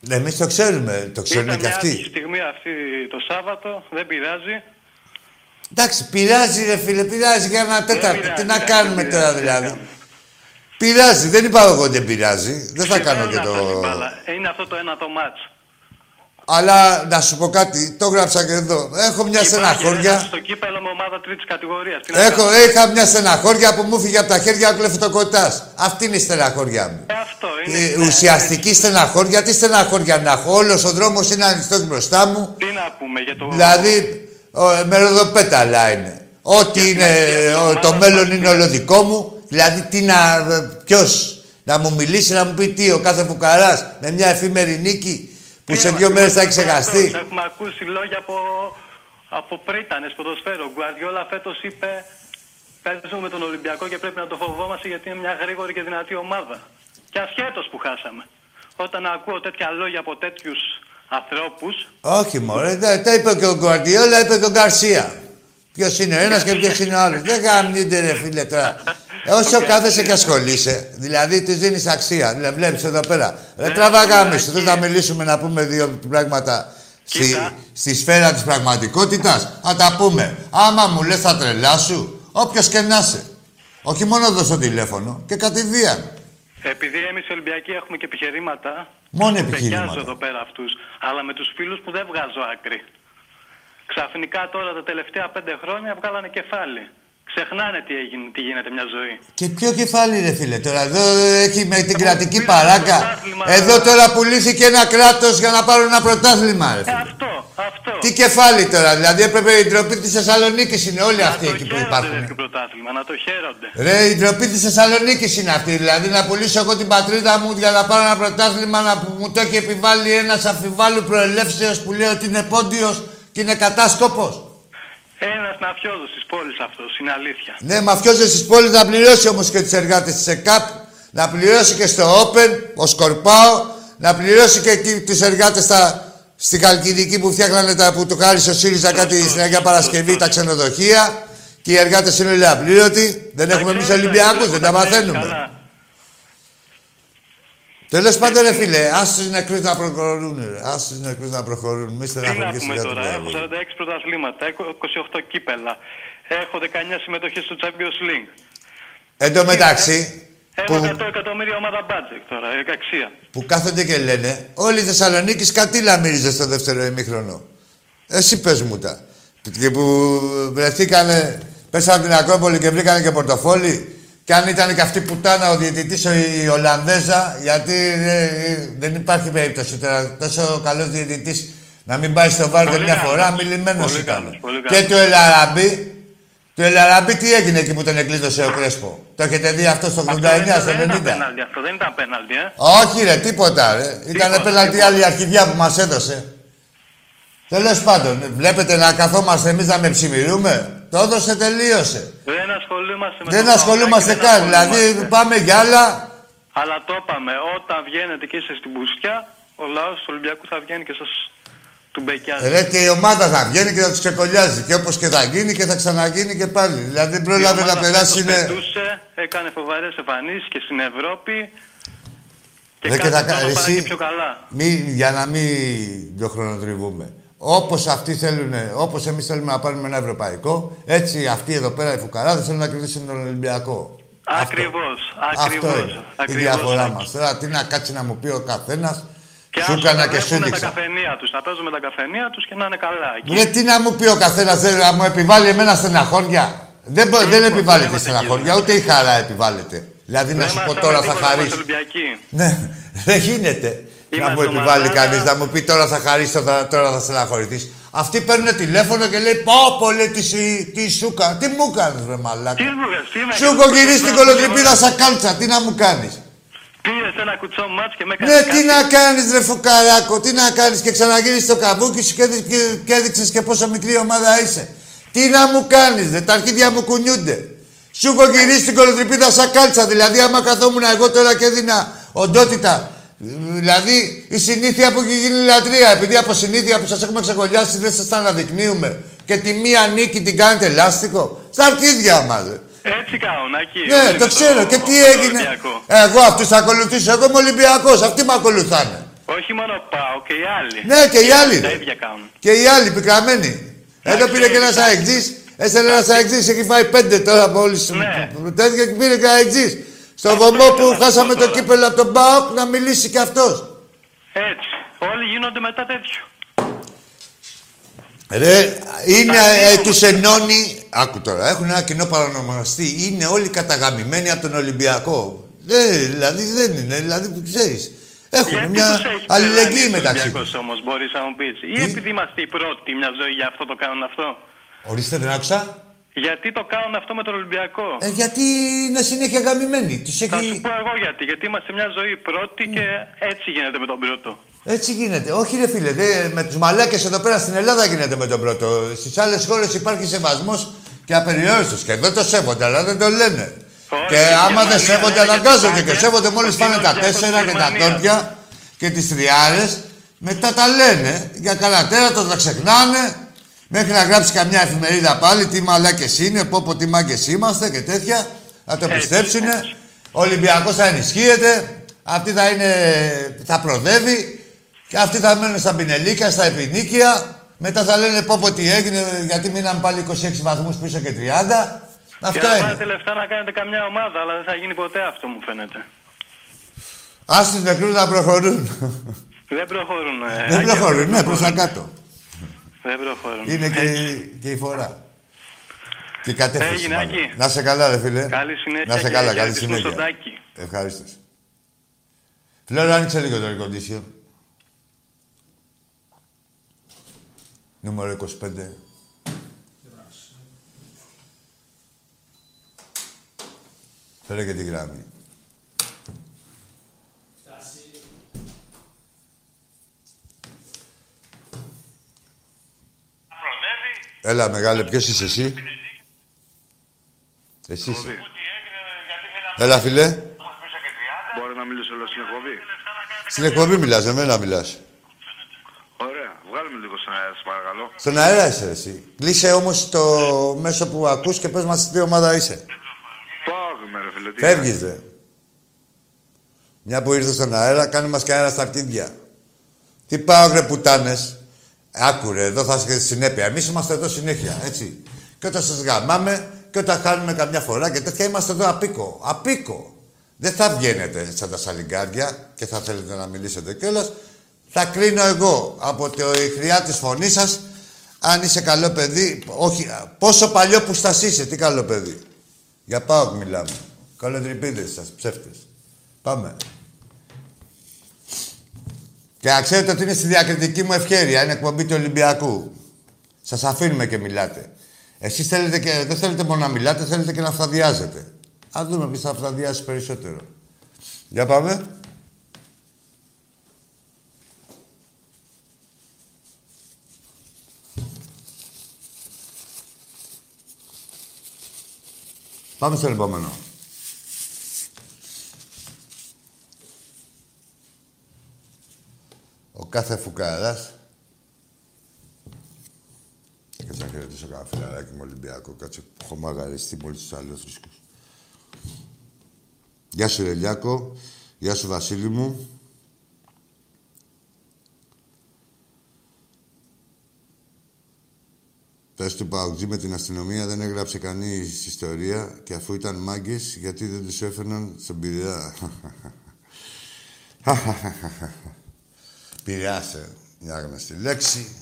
Ναι, εμείς το ξέρουμε, το ξέρουν Ήταν και μια άτυχη αυτοί. στιγμή αυτή το Σάββατο, δεν πειράζει. Εντάξει, πειράζει ρε φίλε, πειράζει για ένα τέταρτο. πειράζει, Τι να δεν κάνουμε πειράζει, τώρα δεν δηλαδή; κάνουμε. Πειράζει, δεν είπα εγώ ότι δεν πειράζει. Δεν θα κάνω Ξέρουν και αυτά την το... μπάλα. Είναι αυτό το ένα το μάτς. Αλλά να σου πω κάτι, το γράψα και εδώ. Έχω μια Υπάρχει στεναχώρια. ένας Στο κύπελο με ομάδα τρίτης κατηγορίας. Τι να Έχω, κάνω. είχα μια στεναχώρια που μου φύγε από τα χέρια ο κλεφτοκοτάς. Αυτή είναι η στεναχώρια μου. Ε, Αυτό είναι. Ε, ναι, ουσιαστική στεναχώρια, τι στεναχώρια να έχω. Όλος ο δρόμος είναι ανοιχτός μπροστά μου. Τι να πούμε για το... Δηλαδή, ο, με ροδοπέταλα είναι. Ό,τι είναι, ο- το μέλλον είναι όλο δικό μου. Δηλαδή, τι να. Ποιος να μου μιλήσει, να μου πει τι, ο κάθε φουκαράς με μια εφήμερη νίκη που σε δύο μέρες θα έχει ξεχαστεί. Έχουμε ακούσει λόγια από, από πρίτανες ποδοσφαίρο. Ο Γκουαρδιόλα φέτος είπε παίζουμε με τον Ολυμπιακό και πρέπει να το φοβόμαστε γιατί είναι μια γρήγορη και δυνατή ομάδα. Και ασχέτως που χάσαμε. Όταν ακούω τέτοια λόγια από τέτοιους ανθρώπους, Όχι, μωρέ, τα, τα είπε και ο Γκουαρδιόλα, είπε και ο Γκαρσία. Ποιος είναι ο ένας και ποιος είναι ο άλλος. Δεν γαμνείται, ρε φίλε τώρα. Ε, Όσο κάθεσαι και ασχολείσαι, δηλαδή της δίνεις αξία. Δηλαδή, βλέπεις εδώ πέρα. Ρε τραβά γάμισου, δεν θα μιλήσουμε να πούμε δύο πράγματα στη, Κοίτα. στη σφαίρα της πραγματικότητας. Θα τα πούμε. Άμα μου λες, θα τρελά σου, όποιος και να είσαι. Όχι μόνο εδώ στο τηλέφωνο και κατηδίαν. επειδή εμείς οι Ολυμπιακοί έχουμε και επιχειρήματα, Μόνο τους επιχειρήματα. πεκιάζω εδώ πέρα αυτούς, αλλά με τους φίλους που δεν βγάζω άκρη. Ξαφνικά τώρα τα τελευταία πέντε χρόνια βγάλανε κεφάλι. Ξεχνάνε τι, έγινε, τι γίνεται μια ζωή. Και ποιο κεφάλι, ρε φίλε, τώρα εδώ έχει με την κρατική πήραν παράκα. πρωτάθλημα. Εδώ τώρα πουλήθηκε ένα κράτος για να πάρουν ένα πρωτάθλημα, ρε Ε, φίλε. αυτό, αυτό. Τι κεφάλι τώρα, δηλαδή έπρεπε η ντροπή της Θεσσαλονίκης είναι όλοι να αυτοί το εκεί που χαίρονται υπάρχουν. τέτοιο πρωτάθλημα, να το χαίρονται. Ρε, η ντροπή της Θεσσαλονίκης είναι αυτή. Δηλαδή να πουλήσω εγώ την πατρίδα μου για να πάρω ένα πρωτάθλημα να που μου το έχει επιβάλει ένας αμφιβάλλου προελεύσεως που λέει ότι είναι πόντιος και είναι κατάσκοπος. Ένας μαφιόζος της πόλης αυτός, είναι αλήθεια. Ναι, μαφιόζε της πόλης να πληρώσει όμως και τους εργάτες της ΕΚΑΠ, να πληρώσει και στο Open, ο Σκορπάο, να πληρώσει και τους εργάτες στα, στη Χαλκιδική που φτιάχνανε τα που του χάρισε ο ΣΥΡΙΖΑ κάτι στην Αγία Παρασκευή, τα ξενοδοχεία. Και οι εργάτες είναι όλοι απλήρωτοι. Δεν έχουμε εμείς ξέρεις, Ολυμπιακούς, ξέρεις, δεν τα τα ξέρεις μαθαίνουμε. Καλά. Τέλος πάντων, ρε φίλε, άσε του νεκρού να προχωρούν. ρε. Άσε του νεκρού να προχωρούν. Μη Τι να στεναχωριέσαι πούμε για τον τώρα, έχω διάβολο. 46 πρωταθλήματα, έχω 28 κύπελα, έχω 19 συμμετοχές στο Champions League. Εν τω μεταξύ, Έχω που, 100 εκατομμύρια ομάδα budget τώρα, ε, αξία. που κάθονται και λένε Όλη η Θεσσαλονίκης σκατήλα μύριζε στο δεύτερο ημίχρονο. Εσύ πες μου τα. Και που βρεθήκανε, πέσανε από την Ακρόπολη και βρήκανε και πορτοφόλι. Και αν ήταν και αυτή πουτάνα ο διαιτητής ο- η Ολλανδέζα, γιατί ε, δεν υπάρχει περίπτωση τώρα. Τόσο καλός διαιτητής να μην πάει στο βάρ Πολύ μια καλός. φορά, μιλημένος Πολύ ήταν. καλός, πολύ Και καλός. το Ελαραμπή, το Ελαραμπή τι έγινε εκεί που τον εκλείδωσε ο Κρέσπο; Το έχετε δει αυτό στο 89, Αυτό δεν, στο δεν ήταν 90. πέναλτι, αυτό δεν ήταν πέναλτι, ε. Όχι ρε, τίποτα ρε. Ήταν Τίποτα, πέναλτι τίποτα. άλλη αρχιδιά που μας έδωσε. Τέλος πάντων, βλέπετε να καθόμαστε εμείς να με ψημιρούμε; Το έδωσε, τελείωσε. Δεν ασχολούμαστε με Δεν το ασχολούμαστε Παναθηναϊκό, καν. δεν Δηλαδή ασχολούμαστε. πάμε για άλλα. Αλλά το είπαμε, όταν βγαίνετε και είστε στην πουστιά, ο λαός του Ολυμπιακού θα βγαίνει και σας του μπεκιάζει. Ρε και η ομάδα θα βγαίνει και θα τους ξεκολλιάζει. Και όπως και θα γίνει και θα ξαναγίνει και πάλι. Δηλαδή δεν πρόλαβε Η να ομάδα περάσει. φέτος Είναι... πετούσε, έκανε φοβερές εμφανίσεις και στην Ευρώπη και Ρε, κάτι και θα τώρα κα- πάει εσύ- και πιο καλά. Μη, για να μην το χρονοτριβούμε. Όπως αυτοί θέλουν, όπως εμείς θέλουμε να πάρουμε ένα ευρωπαϊκό, έτσι αυτοί εδώ πέρα οι φουκαράδες θέλουν να κερδίσουν τον Ολυμπιακό. Ακριβώς, Αυτό ακριβώς, είναι η ακριβώς, διαφορά Άκη. μας. Τώρα τι να κάτσει να μου πει ο καθένας. Και Σου άσου έκανα να και σου βλέπουνε τα δείξα. καφενεία τους, να παίζουμε τα καφενεία τους και να είναι καλά εκεί. Ρε τι να μου πει ο καθένας, να μου επιβάλλει εμένα στεναχώρια; Δεν, μπο- δεν Λοιπόν, επιβάλλεται δεν η στεναχωριά, ούτε η χαρά επιβάλλεται. Δηλαδή να Δεν σου μας πω τα τώρα με θα τίποτα, χαρίσεις. είμαστε Ολυμπιακοί. Ναι, δεν γίνεται. Να Είμαστε μου επιβάλλει ομαδάρα. κανείς να μου πει τώρα θα χαρίσει, τώρα, τώρα θα στεναχωρηθείς. Αυτοί παίρνουν τηλέφωνο και λέει Πω, πω, λέει τη, σι- τη σούκα. Τι μου κάνεις, ρε μαλάκα; Τι μου έκανες, τι με Σου έκανες, έχω γυρίσει την τι κολοτριπίδα με σαν κάλτσα, τι να μου κάνεις; Πήρες ένα κουτσό μάτς και με έκανες Ναι, κάτι. τι να κάνεις, ρε φουκαράκο, τι να κάνεις και ξαναγυρίσει το καβούκι σου και, έδει- και, και έδειξες και πόσο μικρή ομάδα είσαι. Τι να μου κάνεις, ρε, τα αρχίδια μου κουνιούνται. Σου έχω γυρίσει την κολοτριπίδα σαν κάλτσα, δηλαδή άμα καθόμουν εγώ τώρα και έδινα οντότητα. Δηλαδή η συνήθεια που έχει γίνει λατρεία, επειδή από συνήθεια που σας έχουμε ξεκολλιάσει δεν σας τα αναδεικνύουμε και τη μία νίκη την κάνετε λάστιχο. Στα αρχίδια μας. Έτσι κάνω, Νάκη. Ναι, Όχι το με ξέρω. Και τι με το έγινε; Ολυμπιακό. Εγώ αυτούς θα ακολουθήσω. Εγώ είμαι Ολυμπιακός. Αυτοί με ακολουθάνε. Όχι μόνο πάω και οι άλλοι. Ναι, και οι άλλοι. Τα ίδια κάνουν. Και οι άλλοι πικραμένοι. Εδώ πήρε και ένας αεξή. Έστελνε ένας αεξή. Έχει φάει πέντε τώρα από όλου του. Ναι. Τέτοια και πήρε και αεξή. Στο βωμό που χάσαμε το κύπελο από τον Μπάοκ να μιλήσει κι αυτός. Έτσι. Όλοι γίνονται μετά τέτοιο. Ρε, είναι, ε, τους ενώνει, άκου τώρα, έχουν ένα κοινό παρανομαστή, είναι όλοι καταγαμημένοι από τον Ολυμπιακό. Ε, δηλαδή δεν είναι, δηλαδή ξέρεις, έχουν Γιατί μια τους έχεις αλληλεγγύη περάσει ο μεταξύ Ολυμπιακός τους. όμως, μπορείς να μου πεις. Ή επειδή είμαστε οι πρώτοι μια ζωή, γι' αυτό το κάνουν αυτό. Ορίστε, δεν άκουσα. Γιατί το κάνουν αυτό με τον Ολυμπιακό; Ε, γιατί είναι συνέχεια γαμημένοι. Τους Θα σου έχει... πω εγώ γιατί. Γιατί είμαστε μια ζωή πρώτη και έτσι γίνεται με τον πρώτο. Έτσι γίνεται. Όχι ρε φίλε, δε, με τους μαλάκες εδώ πέρα στην Ελλάδα γίνεται με τον πρώτο. Στις άλλες χώρες υπάρχει σεβασμός και απεριόριστος. Και εδώ το σέβονται, αλλά δεν το λένε. Όχι, και η άμα Γερμανία δεν σέβονται, λένε και αναγκάζονται τα και πάνε, σέβονται μόλις ότι πάνε είναι τα Ολυμπιακός τέσσερα και τα Γερμανίας. τόντια και τις τριάρες. Μετά τα λένε για καλά τέρατος, τα ξεχνάνε. Μέχρι να γράψει καμιά εφημερίδα πάλι τι μαλάκες είναι, πω πω τι μάγκες είμαστε και τέτοια. Θα το Έτσι, πιστέψουνε. έτσι. Ο Ολυμπιακός θα ενισχύεται. Αυτή θα είναι... θα προδεύει. Και αυτοί θα μένουν στα πινελίκια, στα επινίκια. Μετά θα λένε πω πω τι έγινε, γιατί μείναμε πάλι 26 βαθμούς πίσω και 30. Και Αυτά να είναι. πάρετε λεφτά να κάνετε καμιά ομάδα, αλλά δεν θα γίνει ποτέ αυτό μου φαίνεται. Ας τους νεκρούς να προχωρούν. Δεν προχωρούν. ε, Δεν Άκη, προχωρούν, ναι, προς τα κάτω. Δεν προχωρούν. Είναι και, Έτσι. η- και η φορά. Και η κατεύθυνση. Έγινε, μάλλον. Άκη. Να σε καλά, ρε φίλε. Καλή συνέχεια Να σε και καλά, καλή χαιρετισμούς συνέχεια. στον Τάκη. Ευχαριστώ. Φλόρα, άνοιξε λίγο το air condition. Νούμερο 25. Φέρε και τη γράμμη. Έλα, μεγάλε, ποιος είσαι εσύ; Εσύ είσαι. Έλα, φίλε. Μπορώ να μιλήσω λίγο στην εκπομπή; Στην εκπομπή μιλάς, εμένα μιλάς. Ωραία. Βγάλουμε λίγο στον αέρα, σας παρακαλώ. Στον αέρα είσαι ρε, εσύ. Κλείσε όμως το μέσο που ακούς και πες μας τι ομάδα είσαι. Πάω με ρε φίλε. τι Φεύγεις, ρε. Μια που ήρθες στον αέρα, κάνε μας και αέρα στα αρχίδια. Τι πάω, ρε, πουτάνες. Άκου, ρε, εδώ θα είσαι συνέπεια. Εμείς είμαστε εδώ συνέχεια, έτσι. Και όταν σας γαμάμε και όταν χάνουμε καμιά φορά και τέτοια, είμαστε εδώ απίκο. Απίκο. Δεν θα βγαίνετε σαν τα σαλιγκάρια και θα θέλετε να μιλήσετε κιόλας. Θα κρίνω εγώ από τη χρειά της φωνής σας αν είσαι καλό παιδί. Όχι, πόσο παλιό που στας είσαι, τι καλό παιδί. Για πάω μιλάμε. Κολοτρυπίδες σας, ψεύτες. Πάμε. Και να ξέρετε ότι είναι στη διακριτική μου ευχέρεια. Είναι εκπομπή του Ολυμπιακού. Σας αφήνουμε και μιλάτε. Εσείς θέλετε και, δεν θέλετε μόνο να μιλάτε, θέλετε και να αυθαδιάζετε. Αν δούμε ποιος θα αυθαδιάσει περισσότερο. Για πάμε. Πάμε στο επόμενο. Ο κάθε φουκαράς Κάτσε να χαιρετήσω κανένα φιλαράκι με Ολυμπιακό. Κάτσε που έχω μαγαριστεί μόλις τους άλλους ρίσκους. Γεια σου Ρελιάκο. Γεια σου Βασίλη μου. Πες του Παουτζή με την αστυνομία δεν έγραψε κανείς ιστορία και αφού ήταν μάγκες γιατί δεν τους έφερναν στον Πειραιά. Πειραιάσε μια γνωστή λέξη.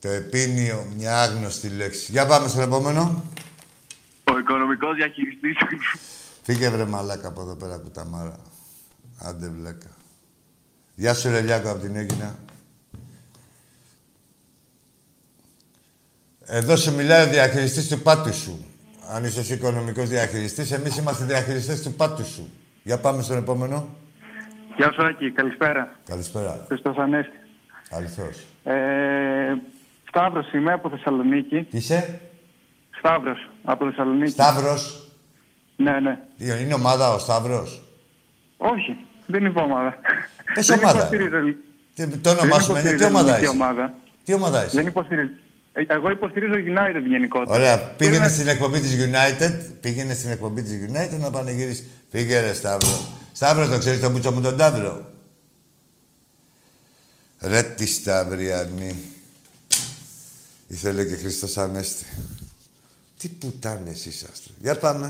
Το επίνιο, μια άγνωστη λέξη. Για πάμε στον επόμενο. Ο οικονομικός διαχειριστής. Φύγε βρε μαλάκα από εδώ πέρα κουταμάρα. Άντε βλάκα. Γεια σου Ρελιάκο από την Έγινα. Εδώ σου μιλάει ο διαχειριστής του πάτου σου. Αν είσαι ο οικονομικός διαχειριστής, εμείς είμαστε διαχειριστές του πάτου σου. Για πάμε στον επόμενο. Γεια σου Άκη, καλησπέρα. Καλησπέρα. Χριστός Ανέστη. Αληθώς. Ε, Σταύρος είμαι από Θεσσαλονίκη. Είσαι; Σταύρος από Θεσσαλονίκη. Σταύρος. Ναι, ναι. Είναι ομάδα ο Σταύρος; Όχι, δεν είναι ομάδα. Πες Δεν ομάδα. υποστηρίζω- Τι- Το όνομά σου είναι, τι ομάδα ελληνική είσαι; ομάδα. Τι ομάδα είσαι; Δεν υποστηρίζω. Ε, Εγώ υποστηρίζω United γενικότερα. Ωραία, πήγαινε Θέλω στην εκπομπή της United, πήγαινε στην εκπομπή της United να πανηγυρίσει. Πήγε ρε Σταύρο. Σταύρο το ξέρεις το μπούτσο μου τον Ταύρο. Ρε τη Σταυριανή. Ήθελε και Χριστός Ανέστη. Τι πουτάνες είσαστε. Για πάμε.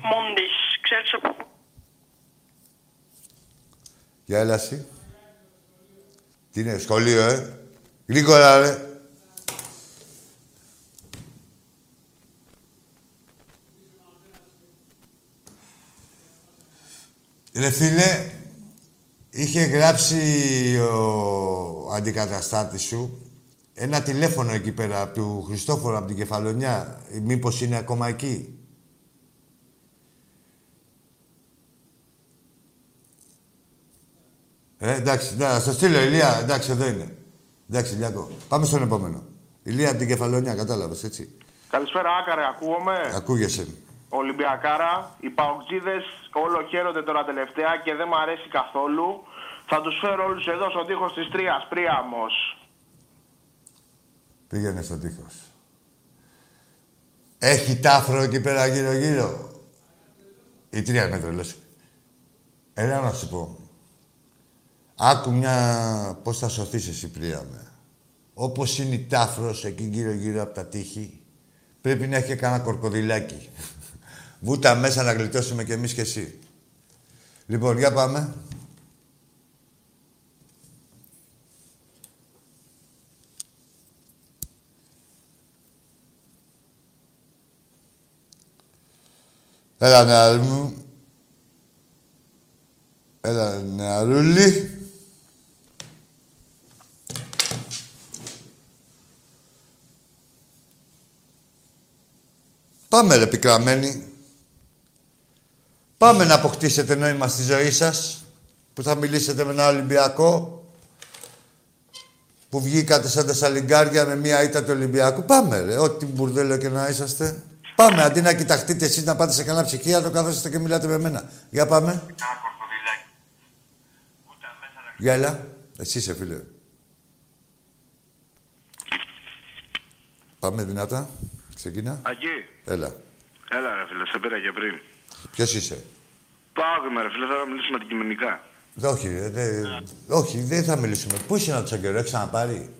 Μόντις, ξέρεις από πού. Για έλα εσύ. Τι είναι, σχολείο, ε; Γρήγορα, ρε. Ρε φίλε, είχε γράψει ο αντικαταστάτης σου ένα τηλέφωνο εκεί πέρα του Χριστόφορου από την Κεφαλονιά. Μήπως είναι ακόμα εκεί; Ε, εντάξει, να στο στείλω, Ηλία. Εντάξει, εδώ είναι. Εντάξει, Ηλιακό. Πάμε στον επόμενο. Ηλία από την Κεφαλονιά, κατάλαβες, έτσι. Καλησπέρα, Άκαρε, ακούγομαι; Ακούγεσαι. Ολυμπιακάρα, οι παοξίδες όλο χαίρονται τώρα τελευταία και δεν μ' αρέσει καθόλου. Θα τους φέρω όλους εδώ στον τοίχος της Τρίας, Πρίαμος. Πήγαινε στο τείχος. Έχει τάφρο εκεί πέρα γύρω-γύρω. Η τρία μέτρα, λες. Έλα να σου πω. Άκου μια... Πώς θα σωθείς εσύ, Πρίαμε. Όπως είναι η τάφρος εκεί γύρω-γύρω από τα τείχη, πρέπει να έχει και κανένα κορκοδιλάκι. Βούτα μέσα να γλιτώσουμε κι εμείς κι εσύ. Λοιπόν, για πάμε. Έλα, νεαρή μου. Έλα, νεαρούλη. Πάμε, ρε, πικραμένοι. Πάμε να αποκτήσετε νόημα στη ζωή σας, που θα μιλήσετε με ένα Ολυμπιακό, που βγήκατε σαν τα σαλιγκάρια με μία ήττα του Ολυμπιακού. Πάμε, ρε, ό,τι μπουρδέλο και να είσαστε. Πάμε, αντί να κοιταχτείτε εσείς να πάτε σε κανένα ψυχίατρο, καθόσαστε και μιλάτε με μένα. Για πάμε. Για έλα. Εσύ είσαι, φίλε. Πάμε δυνατά. Ξεκινά. Ακή, Έλα. έλα ρε φίλε, σε πήρα και πριν. Ποιος είσαι; Πάω με ρε φίλε, θέλω να μιλήσουμε αντικειμενικά. Όχι, ρε, δε, όχι, δεν θα μιλήσουμε. Πού είσαι να τους καιρό, έχεις ξαναπάρει;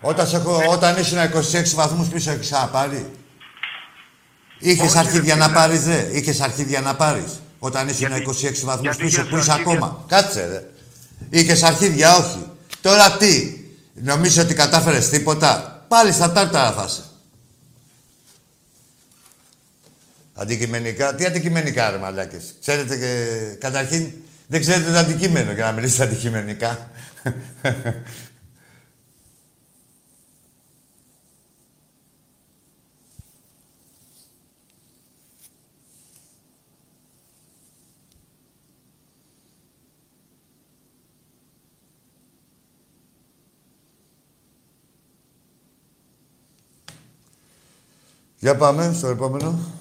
Όταν, σε έχω, όταν ήσουν 26 βαθμούς πίσω, έχεις ξαναπάρει; Είχες Όχι, αρχίδια ρε, να φίλε. πάρεις, δε. Είχες αρχίδια να πάρεις. Όταν ήσουν Γιατί- 26 βαθμούς γιατί πίσω, είχες που είσαι αρχίδια; ακόμα; Κάτσε, ρε. Είχες αρχίδια, όχι. Τώρα τι; Νομίζω ότι κατάφερες τίποτα; Πάλι στα τάρταρα θα είσαι. Αντικειμενικά. Τι αντικειμενικά, ρε μαλάκες. Ξέρετε και... Καταρχήν, δεν ξέρετε το αντικείμενο για να μιλήσετε αντικειμενικά. Για πάμε στο επόμενο.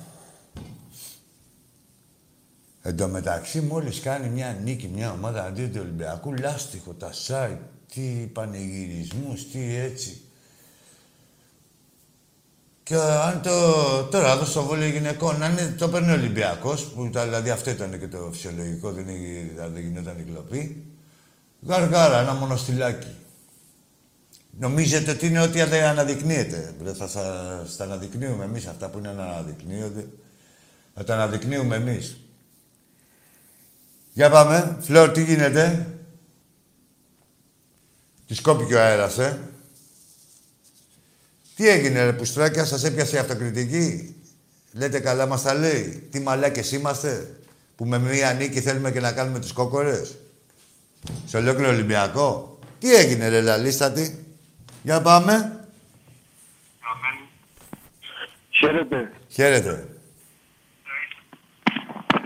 Εν τω μεταξύ, μόλις κάνει μια νίκη, μια ομάδα αντί του Ολυμπιακού, λάστιχο, τα site, τι πανηγυρισμούς, τι έτσι. Και αν το, τώρα εδώ στο βόλιο γυναικών, αν είναι- το παίρνει ο Ολυμπιακός, που τα- δηλαδή αυτό ήταν και το φυσιολογικό, δεν, έγινε- δεν γινόταν η κλοπή, γαργάρα, ένα μονοστιλάκι. Νομίζετε ότι είναι ό,τι δεν αναδεικνύεται. Δεν θα σας τα αναδεικνύουμε εμείς αυτά που είναι να αναδεικνύονται. Θα τα αναδεικνύουμε εμείς. Για πάμε. Φλόρ, τι γίνεται; Τη κόπηκε ο αέρας, ε. Τι έγινε, ρε Πουστράκια, σας έπιασε η αυτοκριτική; Λέτε καλά μας τα λέει. Τι μαλάκες είμαστε, που με μία νίκη θέλουμε και να κάνουμε τους κόκορες; Σε ολόκληρο Ολυμπιακό. Τι έγινε, ρε Λαλίστατη; Για πάμε. Χαίρετε. Χαίρετε.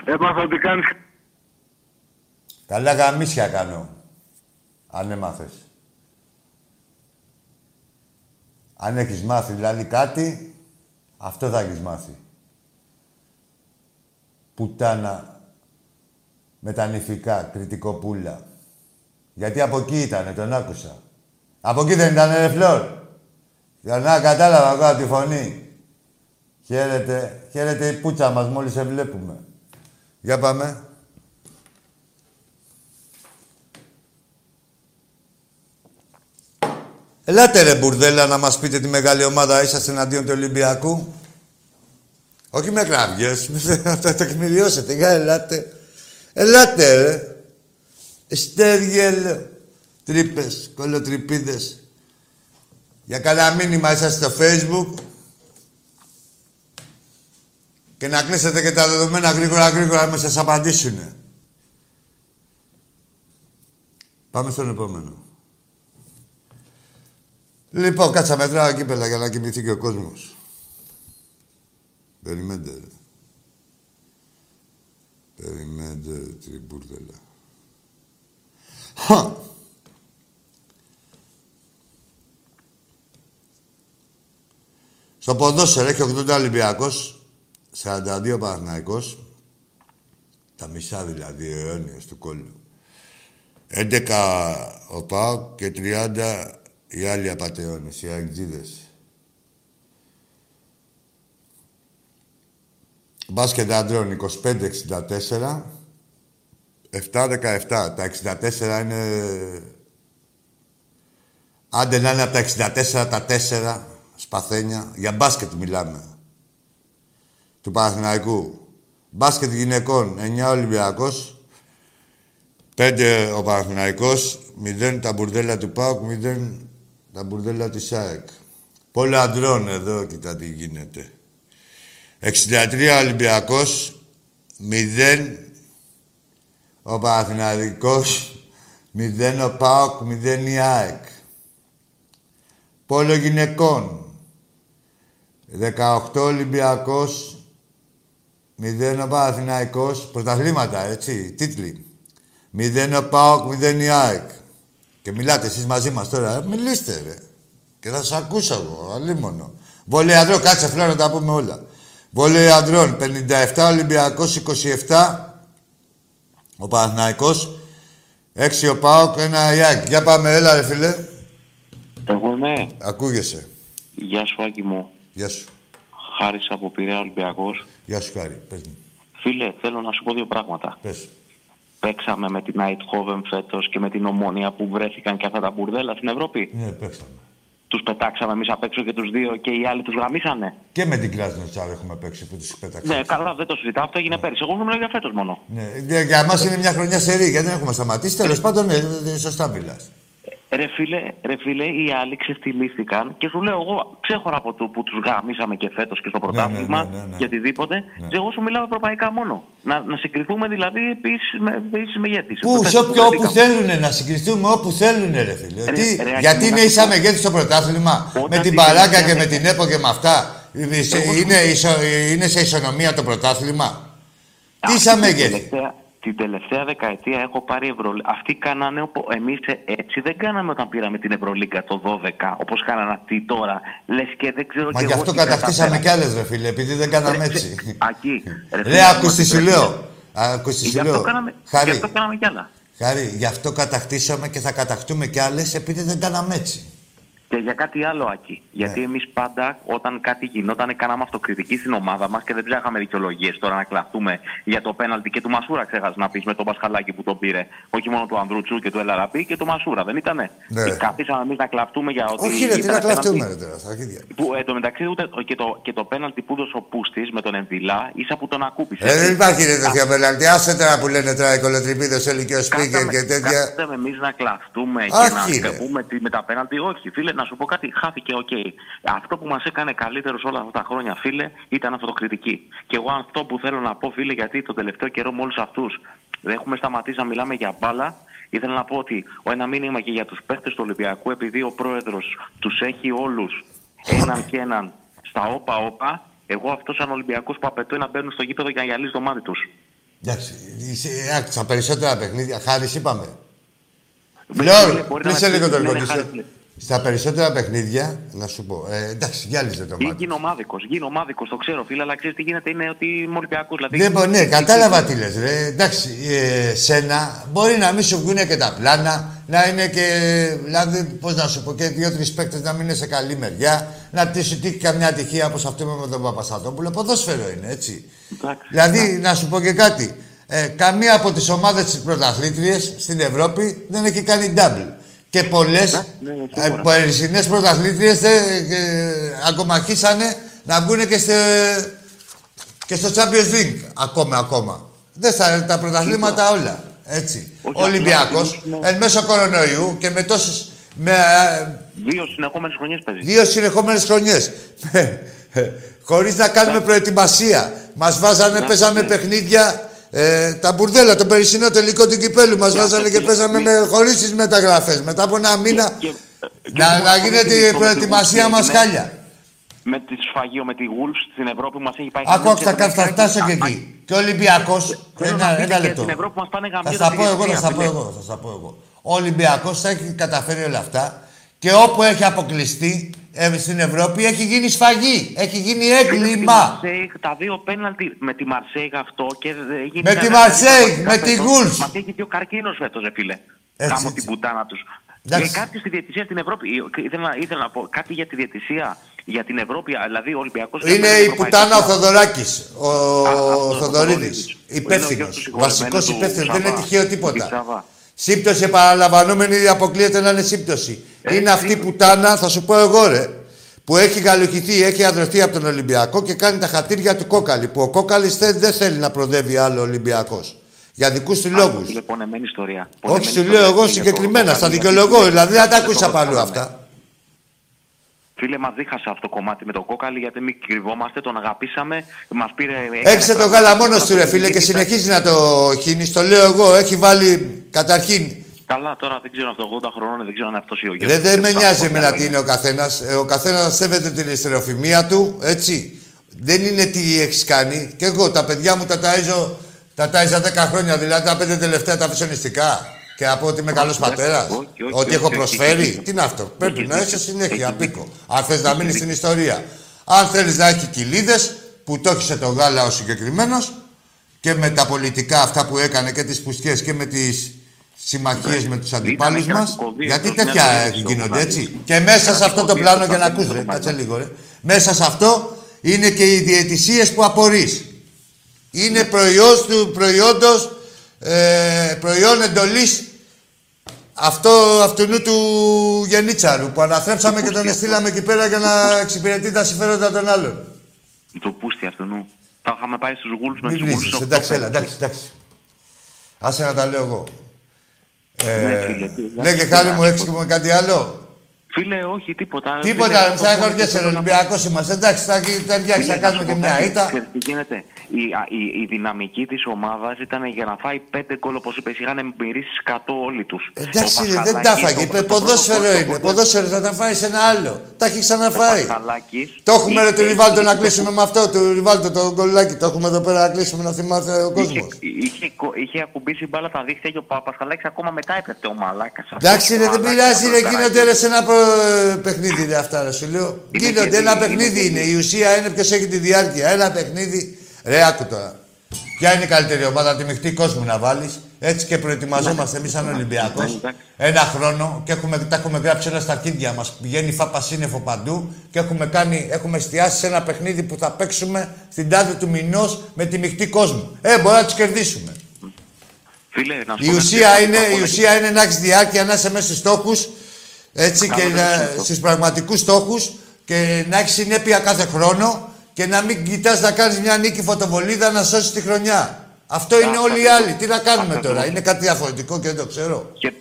Έμαθα ότι κάνεις... Καλά γαμίσια κάνω. Αν έμαθες. Αν έχεις μάθει δηλαδή κάτι, αυτό θα έχεις μάθει. Πουτάνα με τα νηφικά, κριτικοπούλα. Γιατί από εκεί ήτανε, τον άκουσα. Από εκεί δεν ήταν ρε Φλόρ. Για να κατάλαβα εγώ από τη φωνή. Χαίρετε, χαίρετε η πούτσα μας μόλις σε βλέπουμε. Για πάμε. Ελάτε ρε μπουρδέλα να μας πείτε τη μεγάλη ομάδα είσαστε εναντίον του Ολυμπιακού. Όχι με κραυγές, θα τα τεκμηριώσετε. Για ελάτε. Ελάτε ρε. Εστέργελ. Τρύπες, κολοτρυπίδες. Για καλά μήνυμα είσαστε στο facebook. Και να κλείσετε και τα δεδομένα γρήγορα γρήγορα να σας απαντήσουνε. Πάμε στον επόμενο. Λοιπόν, κάτσα μετράω εκεί πέρα για να κοιμηθεί και ο κόσμος. Περιμένετε. ρε. Περιμένετε την μπουρδέλα. Χα! Στο ποδόσφαιρο έχει 80 Ολυμπιακός, 42 Παναθηναϊκός, τα μισά δηλαδή, ο αιώνιος του κόλλου. 11 ο ΠΑΟΚ και 30 οι άλλοι απατεώνες, οι αγκτζίδες. Μπάσκετ αντρών 25-64, 7-17. Τα 64 είναι... Άντε να είναι από τα 64 τα 4 σπαθένια. Για μπάσκετ μιλάμε. Του Παναθηναϊκού. Μπάσκετ γυναικών 9 Ολυμπιακός, 5 ο Παναθηναϊκός, 0 τα μπουρδέλα του ΠΑΟΚ, 0 τα μπουρδέλα της ΑΕΚ. Πόλο αντρών εδώ, κοιτά τι γίνεται. 63 Ολυμπιακός, 0 ο Παναθηναϊκός, 0 ο ΠΑΟΚ, 0 η ΑΕΚ. Πόλο γυναικών, 18 Ολυμπιακός, 0 ο Παναθηναϊκός, πρωταθλήματα, έτσι, τίτλοι. 0 ο ΠΑΟΚ, 0 η ΑΕΚ. Και μιλάτε εσείς μαζί μας τώρα, ε, μιλήστε ρε. Και θα σας ακούσω εγώ, αλίμονο. Βολέ ανδρών, κάτσε φλόρα να τα πούμε όλα. Βολέ ανδρών, 57 Ολυμπιακός, 27 ο Παναθηναϊκός, 6 ο ΠΑΟΚ, 1 η ΑΕΚ. Για πάμε, έλα ρε φίλε. Εγώ ναι. Ακούγεσαι. Γεια σου, Άκη μου. Γεια σου. Χάρης από Πειραιά Ολυμπιακός. Γεια σου, Χάρη. Πες μου. Φίλε, θέλω να σου πω δύο πράγματα. Πες. Παίξαμε με την Eindhoven φέτος και με την Ομόνια που βρέθηκαν και αυτά τα μπουρδέλα στην Ευρώπη. Ναι, παίξαμε. Τους πετάξαμε εμείς απ' έξω και τους δύο και οι άλλοι τους γραμμίσανε. Και με την Κράσνοτσα έχουμε παίξει που τους πέταξε. Ναι, καλά, δεν το συζητάω. Αυτό έγινε πέρυσι. Εγώ μιλάω για φέτος μόνο. Ναι, για- για μας είναι μια χρονιά σερή, γιατί δεν έχουμε σταματήσει. Τέλος πάντων, ναι, ναι, σωστά μιλάς. Ρε φίλε, ρε φίλε, οι άλλοι ξεφτυλίστηκαν και σου λέω εγώ ξέχωρα από το που τους γαμίσαμε και φέτος και στο πρωτάθλημα ναι, ναι, ναι. και οτιδήποτε. Και εγώ σου μιλάω ευρωπαϊκά μόνο. Να, να συγκριθούμε δηλαδή επίσης με, επίσης μεγέθης. Πού, Φέτος σε όποιο, που όπου βρεθήκαμε. θέλουν να συγκριστούμε, όπου θέλουν, ρε φίλε. Ρε, Τι, ρε, γιατί Άκη, είναι να ίσα σου πω. μεγέθη στο πρωτάθλημα, Όταν με την την παράγκα και τελευταία με την ΕΠΟ και με αυτά. Είναι, είναι, ισο- είναι σε ισονομία το πρωτάθλημα; Τι Αυτή ίσα την μεγέθη. Τελευταία- Την τελευταία δεκαετία έχω πάρει Ευρωλίγκα. Αυτοί κάνανε οπο... εμείς έτσι δεν κάναμε όταν πήραμε την Ευρωλίγκα το 12, όπως κάνανε αυτοί τώρα. Λες και δεν ξέρω Μα και γι' εγώ αυτό τι κατακτήσαμε κατάφερα. κι άλλες, ρε φίλε, επειδή δεν κάναμε έτσι. Ακεί. Ρε, άκου τι σου λέω. Άκου τι Γι' σου αυτό λέω. κάναμε, γι' Χάρη, αυτό κάναμε κι άλλα. Χάρη, γι' αυτό κατακτήσαμε και θα κατακτούμε κι άλλες, επειδή δεν κάναμε έτσι. Και για κάτι άλλο, Άκη. Γιατί Ναι. εμείς πάντα, όταν κάτι γινόταν, κάναμε αυτοκριτική στην ομάδα μας και δεν ψάχαμε δικαιολογίες τώρα να κλαφτούμε για το πέναλτι και του Μασούρα, ξέχασες να πεις με τον Πασχαλάκη που τον πήρε. Όχι μόνο του Ανδρούτσου και του Ελαραμπή και του Μασούρα, δεν ήτανε. Ναι. Και καθίσαμε εμείς να κλαφτούμε για ότι. Όχι, ρε, τι ήταν να πέναλτι. κλαφτούμε, ρε, τώρα, στα αρχίδια. Που εν τω μεταξύ ούτε, και, το, και το πέναλτι που έδωσε ο Πούστης με τον Εμβιλά, ίσα που τον ακούμπησε. Ε, δεν υπάρχει ρε τέτοια πέναλτι. Άσε τώρα που λένε τώρα οι κωλοτρυπίδες όλοι και ο σπίκερ και τέτοια. Κάθαμε εμείς να κλαφτούμε Άχι, και ρε. να πούμε τι, με τα πέναλτι. Όχι, φίλε, να να σου πω κάτι, χάθηκε, οκ. Αυτό που μας έκανε καλύτερος όλα αυτά τα χρόνια, φίλε, ήταν αυτοκριτική. Και εγώ αυτό που θέλω να πω, φίλε, γιατί το τελευταίο καιρό με όλους αυτούς δεν έχουμε σταματήσει να μιλάμε για μπάλα. Ήθελα να πω ότι ο ένα μήνυμα και για τους παίχτες του Ολυμπιακού, επειδή ο πρόεδρος τους έχει όλους έναν και έναν στα όπα-όπα, εγώ αυτός σαν Ολυμπιακός που απαιτώ να μπαίνουν στο γήπεδο για να γυαλίσει το μάτι τους. Εντάξει, είσαι- άκου, στα περισσότερα παιχνίδια, χάρης είπαμε. Φίλε, Λέω, μπορεί να κλείσε με λίγο το πεις, ρεκόρ. ναι, κλείσε. χάρη, φίλε. Στα περισσότερα παιχνίδια, να σου πω. Ε, εντάξει, γυάλιζε το Ή μάτι. Γίνω γίνω ομάδικος, το ξέρω φίλε, αλλά ξέρεις τι γίνεται, είναι ότι είμαι Ολυμπιακός. Δηλαδή, Δεν μπο- ναι, κατάλαβα τι λες, ρε. Εντάξει, ε, σένα μπορεί να μην σου βγουν και τα πλάνα, να είναι και, δηλαδή, πώς να σου πω, και δύο-τρεις παίκτες να μην είναι σε καλή μεριά, να τη σου τύχει καμιά ατυχία όπως αυτή με τον Παπασταθόπουλο. Ποδόσφαιρο είναι, έτσι. Εντάξει. Δηλαδή, να σου πω και κάτι. Ε, καμία από τις ομάδες της πρωταθλήτριες στην Ευρώπη δεν έχει κάνει double. Και πολλές ναι, ε, σίγουρα. περσινές πρωταθλήτριες δεν ε, αγκομαχήσανε να μπουν και, σε, και στο Champions League ακόμα, ακόμα. Δεν στα, τα πρωταθλήματα όλα. Έτσι. Όχι, Ο Ολυμπιακός, απλά να εν μέσω κορονοϊού και με τόσες... Με, ε, Δύο συνεχόμενες χρονιές παίζει. Δύο συνεχόμενες χρονιές. Χωρίς να κάνουμε προετοιμασία. Μας βάζανε, Να, παίζαμε ναι. παιχνίδια. Ε, τα μπουρδέλα, το περσινό τελικό του κυπέλου μας βάζανε και παίζαμε με, χωρίς τις μεταγραφές. Μετά από ένα μήνα Και- και- να, και- να και- γίνεται και- η και- προετοιμασία και- μας και- χάλια. Με τη σφαγείο, με τη Wolves στην Ευρώπη που μας έχει πάει. Άκου, άκου, θα, χαμηλά θα φτάσω και εκεί. Και ο Ολυμπιακός, Θέλω να ένα, πείτε ένα και λεπτό. στην Ευρώπη μας πάνε Θα γαμιές στα στη πω εγώ, θα διαιτησία, στα πω φίλε. εγώ, θα στα πω εγώ. Ο Ολυμπιακός θα έχει καταφέρει όλα αυτά και όπου έχει αποκλειστεί ε, στην Ευρώπη έχει γίνει σφαγή, έχει γίνει Φίλε, με τη έγκλημα. Μαρσέιγ, Τα δύο πέναλτι με τη Μαρσέιγ αυτό και δεν έγινε Με τη κανένα- Μαρσέιγ, κανένα με τη φέτος. Wolves. Μας έχει δύο καρκίνος φέτος, ρε φίλε. Έτσι, Κάμω έτσι. την πουτάνα τους. Εντάξει. Και κάτι στη διαιτησία στην Ευρώπη. Ήθελα, να- ήθελα να πω κάτι για τη διαιτησία. Για την Ευρώπη, δηλαδή ο Ολυμπιακός... Είναι έπαιρνε η ευρωπαϊκό πουτάνα ο πρωτάθλημα. Θοδωράκης, ο αυτός ο Θοδωρίδης. Θοδωρίδης. Είναι ο Υπεύθυνος. γιος του συγχωρεμένου Βασικό του υπεύθυνος. Δεν είναι Σαββά. τυχαίο Του τίποτα. Σαββά. Σύμπτωση επαναλαμβανόμενη αποκλείεται να είναι σύμπτωση. Ε, είναι αυτή η σίγουρα. πουτάνα, θα σου πω εγώ ρε, που έχει γαλουχηθεί, έχει αδρεθεί από τον Ολυμπιακό και κάνει τα χατήρια του κόκαλη. Που ο κόκαλης δεν θέλει να προδεύει άλλο Ολυμπιακός. Για δικούς του λόγους. Είναι πονεμένη ιστορία. Όχι, Πονεμένη σου ιστορία λέω εγώ είναι το συγκεκριμένα, στα κόκαλη. δικαιολογώ. Δηλαδή δεν τα Είναι το ακούσα από αλλού κόκαλη. αυτά. Φίλε, μα δίχασε αυτό το κομμάτι με το κόκαλη γιατί μην κρυβόμαστε, τον αγαπήσαμε, μας πήρε. Έξε το γάλα μόνος του ρε φίλε και συνεχίζει να το χύνεις. Το λέω εγώ, έχει βάλει καταρχήν Καλά, τώρα δεν ξέρω αυτό, 80 χρονών δεν ξέρω αν είναι αυτός ή ο γιος. Δεν, δεν με Ξέρω νοιάζει αυτό εμένα είναι. τι είναι ο καθένας. Ο καθένας σέβεται την εστεροφημία του, έτσι. Δεν είναι τι έχεις κάνει. Και εγώ τα παιδιά μου τα ταΐζω, τα τάιζα 10 χρόνια, δηλαδή τα πέντε τελευταία τα αφήσω νηστικά. Και να πω ότι είμαι καλός όχι, πατέρας. όχι, όχι, Ότι όχι, έχω όχι, προσφέρει. έχει Τι είναι αυτό. Πρέπει Έχει να δίκιο. είσαι συνέχεια Έχει απίκο. δίκιο. Αν θες να μείνεις στην ιστορία. Αν θέλεις να έχει κοιλίδες, που το έχισε το γάλα ο συγκεκριμένος και με τα πολιτικά αυτά που έκανε και τις πουστιέ και με τις συμμαχίες με τους αντιπάλους και μας. να κοβεί Γιατί αυτός τέτοια μια ε, ζωή γίνονται στο έτσι. Και μέσα σε αυτό το πλάνο, για να ακούς ρε, το κάτσε λίγο ρε. Μέσα σε αυτό είναι και οι διαιτησίες που απορείς. Είναι προϊόν του προϊόντος, ε, προϊόν εντολής αυτό, αυτού του Γενίτσαρου που αναθρέψαμε και τον εστήλαμε εκεί πέρα για να εξυπηρετεί τα συμφέροντα των άλλων. Το πούστη αυτού νου. Τα είχαμε πάει στους γούλου με Μην τους βρίζεις, γούλου. εντάξει, έλα, εντάξει, εντάξει. Άσε να τα λέω εγώ. Ε, Ναι, φίλε, τι- λέγε χάρη μου, έχεις και μου κάτι άλλο; Φίλε, όχι, τίποτα. Τίποτα, Φίλε, μην το θα μόνο που χωριέσαι, θέλω να πω- Ολυμπιακός είμαστε. Εντάξει, θα ταιριάξει, Φίλε, θα κάνουμε να και σου πω μια κάτι. ήττα. Ξέρεις τι γίνεται; Η, α, η, η δυναμική της ομάδας ήταν για να φάει πέντε γκολ, όπως είπες. Είχαν μυρίσει 100 όλοι τους. Εντάξει, ρε, δεν τα φάγε. Είπε, ποδόσφαιρο είναι. Ποδόσφαιρο θα τα φάει σε ένα άλλο. Τα έχει ξαναφάει. Το έχουμε ρε του Ριβάλτο να κλείσουμε με αυτό. Του Ριβάλτο το γκολάκι. Το έχουμε εδώ πέρα να κλείσουμε να θυμάται ο κόσμος. Είχε, είχε, κο- είχε ακουμπήσει μπάλα τα δίχτυα και ο Παπασχαλάκης ακόμα μετά έπεφτε ο Μαλάκας. Εντάξει, ρε, δεν πειράζει, ρε, γίνονται ρε, σε ένα προ- παιχνίδι ρε, αυτά, ρε, σου λέω. Είναι Γίνονται, και- ένα είναι παιχνίδι και- είναι. Η ουσία είναι ποιος έχει τη διάρκεια. Ένα παιχνίδι. Ρε, άκου τώρα. Ποια είναι η καλύτερη ομάδα, τη μειχτή κόσμου να βάλεις. Έτσι και προετοιμαζόμαστε εμείς σαν Ολυμπιακός. Εντάξει. Ένα χρόνο και έχουμε, τα έχουμε γράψει όλα στα αρχίδια μας. Πηγαίνει φάπα σύννεφο παντού και έχουμε, κάνει, έχουμε εστιάσει σε ένα παιχνίδι που θα παίξουμε στην τάδε του μηνός με τη μειχτή κόσμου. Ε, μπορεί να του κερδίσουμε. Φίλε, να σου Η πω ουσία, κάτι. είναι, η ουσία είναι να έχεις διάρκεια, να είσαι μέσα στους στόχους έτσι και Κάνω να, το σωστό. στους πραγματικούς στόχους και να έχεις συνέπεια κάθε χρόνο και να μην κοιτάς να κάνεις μια νίκη φωτοβολίδα να σώσεις τη χρονιά. Αυτό είναι όλοι οι άλλοι. Τι να κάνουμε Αυτό τώρα. ακριβώς. Είναι κάτι διαφορετικό και δεν το ξέρω. Και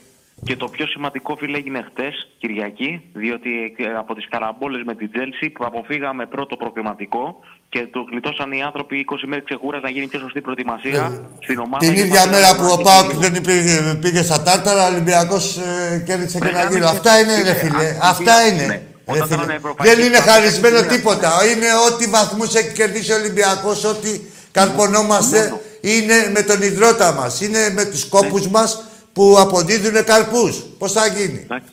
Και το πιο σημαντικό, φίλε, έγινε χτες, Κυριακή, διότι ε, από τις καραμπόλες με την Τσέλσι που αποφύγαμε πρώτο προκριματικό και το γλιτώσαν οι άνθρωποι 20 μέρες ξεκούραση να γίνει πιο σωστή προετοιμασία στην ομάδα. Ε, Την για ίδια να μέρα μην που ο γίνει- Πάοκ δεν πήγε, πήγε στα Τάρταρα, ο Ολυμπιακός ε, κέρδισε και Ρε, ένα γάμισε, γύρο. Αυτά είναι, ρε φίλε, φίλε. αν- Αυτά ναι. είναι. Όταν Ρε, φίλε. ήταν ευρωπαϊκή Δεν είναι κατάσταση, χαρισμένο είναι τίποτα. Είναι ό,τι βαθμούς έχει κερδίσει ο Ολυμπιακός, ό,τι καρπονόμαστε είναι με τον υδρότα μας. Είναι με τους κόπους μας που αποδίδουν καρπούς. Πώς θα γίνει; Εντάξει.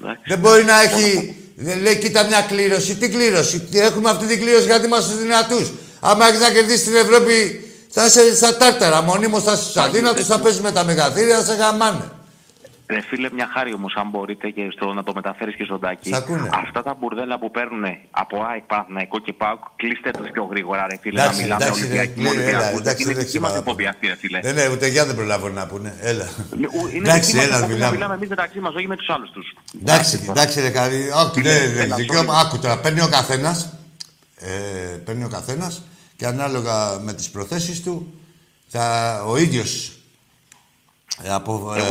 Εντάξει. Δεν μπορεί να έχει. Δεν λέει, κοίτα μια κλήρωση. Τι κλήρωση; Τι Έχουμε αυτή την κλήρωση γιατί είμαστε δυνατούς. Άμα έχεις να κερδίσεις την Ευρώπη, θα είσαι στα τάρταρα. Μονίμως θα είσαι στους αδύνατους, θα παίζεις με τα μεγαθύρια, θα σε γαμάνε. Ρε φίλε, μια χάρη όμως, αν μπορείτε και στο, να το μεταφέρεις και στον Τάκη. Σ' ακούνε. Αυτά τα μπουρδέλα που παίρνουν από ΑΕΚ, Παναθηναϊκό και ΠΑΟΚ, κλείστε τους πιο γρήγορα, ρε φίλε. Εντάξει, να μιλάμε εντάξει, ρε, Ολυμπιακοί κλείνε, με έλα, Ολυμπιακούς. εντάξει, Είναι δεν δική μας ξεπαραπάνω. εκπομπή αυτή, ρε φίλε. Ναι, ναι, ούτε για δεν προλάβω να πούνε. Έλα. Ου- Είναι Εντάξει, δική μας έλα, εκπομπή, μιλάμε. μιλάμε εμείς μεταξύ μας, όχι με τους άλλους τους. Εντάξει, εντάξει, ρε καλή. Άκου, Είναι, ναι, έλα, ναι, αυτό δικαίωμα. είναι. Άκου τώρα, παίρνει ο καθένας. Ε, παίρνει ο καθένας και ανάλογα με τις προθέσεις του θα ο ίδιος ε, απο, Εγώ ε, πάντως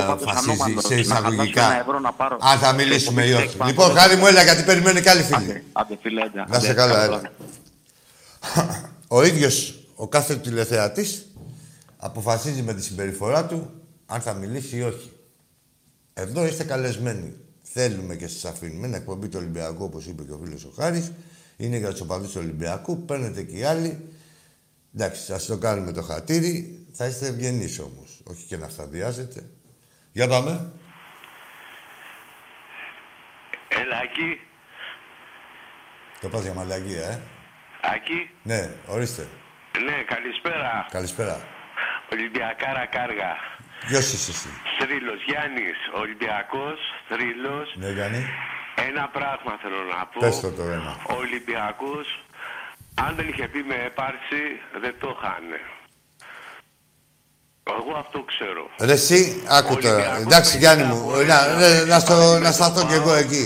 αποφασίζεις ανώμαλος, σε να εισαγωγικά. χαλάσω ένα ευρώ να πάρω. Αν θα Σε μιλήσουμε ή εκπομπή όχι. τρέχει Λοιπόν, πάνω. χάρη μου, έλα γιατί περιμένει και άλλοι φίλοι. Άντε, άντε, φίλε, άντε, Να σε άντε, καλά, καλό έλα. βράδυ. ο ίδιος, ο κάθε τηλεθεατής, αποφασίζει με τη συμπεριφορά του αν θα μιλήσει ή όχι. Εδώ είστε καλεσμένοι. Θέλουμε και σας αφήνουμε. Είναι εκπομπή του Ολυμπιακού, όπως είπε και ο φίλος ο Χάρης. Είναι για τους οπαδούς του Ολυμπιακού. Παίρνετε και οι άλλοι. Εντάξει, σας το κάνουμε το χατήρι. Θα είστε ευγενείς όμως. Όχι και να σταδιάζετε. Για πάμε. Έλα, Άκη. Το πας για μαλαγία, ε. Άκη. Ναι, ορίστε. Ναι, καλησπέρα. Καλησπέρα. Ολυμπιακάρα κάργα. Ποιος είσαι εσύ. Θρύλος Γιάννης, Ολυμπιακός, θρύλος. Ναι, Γιάννη. Ένα πράγμα θέλω να πω. Πες το το ένα. Ο Ολυμπιακός, αν δεν είχε πει με έπαρση, δεν το χάνε. Εγώ αυτό ξέρω. Ρε εσύ, άκου τώρα. Ολυμπιακός Εντάξει, με Γιάννη τα μου, πόδια, να, να, να, στο, με να το σταθώ κι εγώ πάω. εκεί.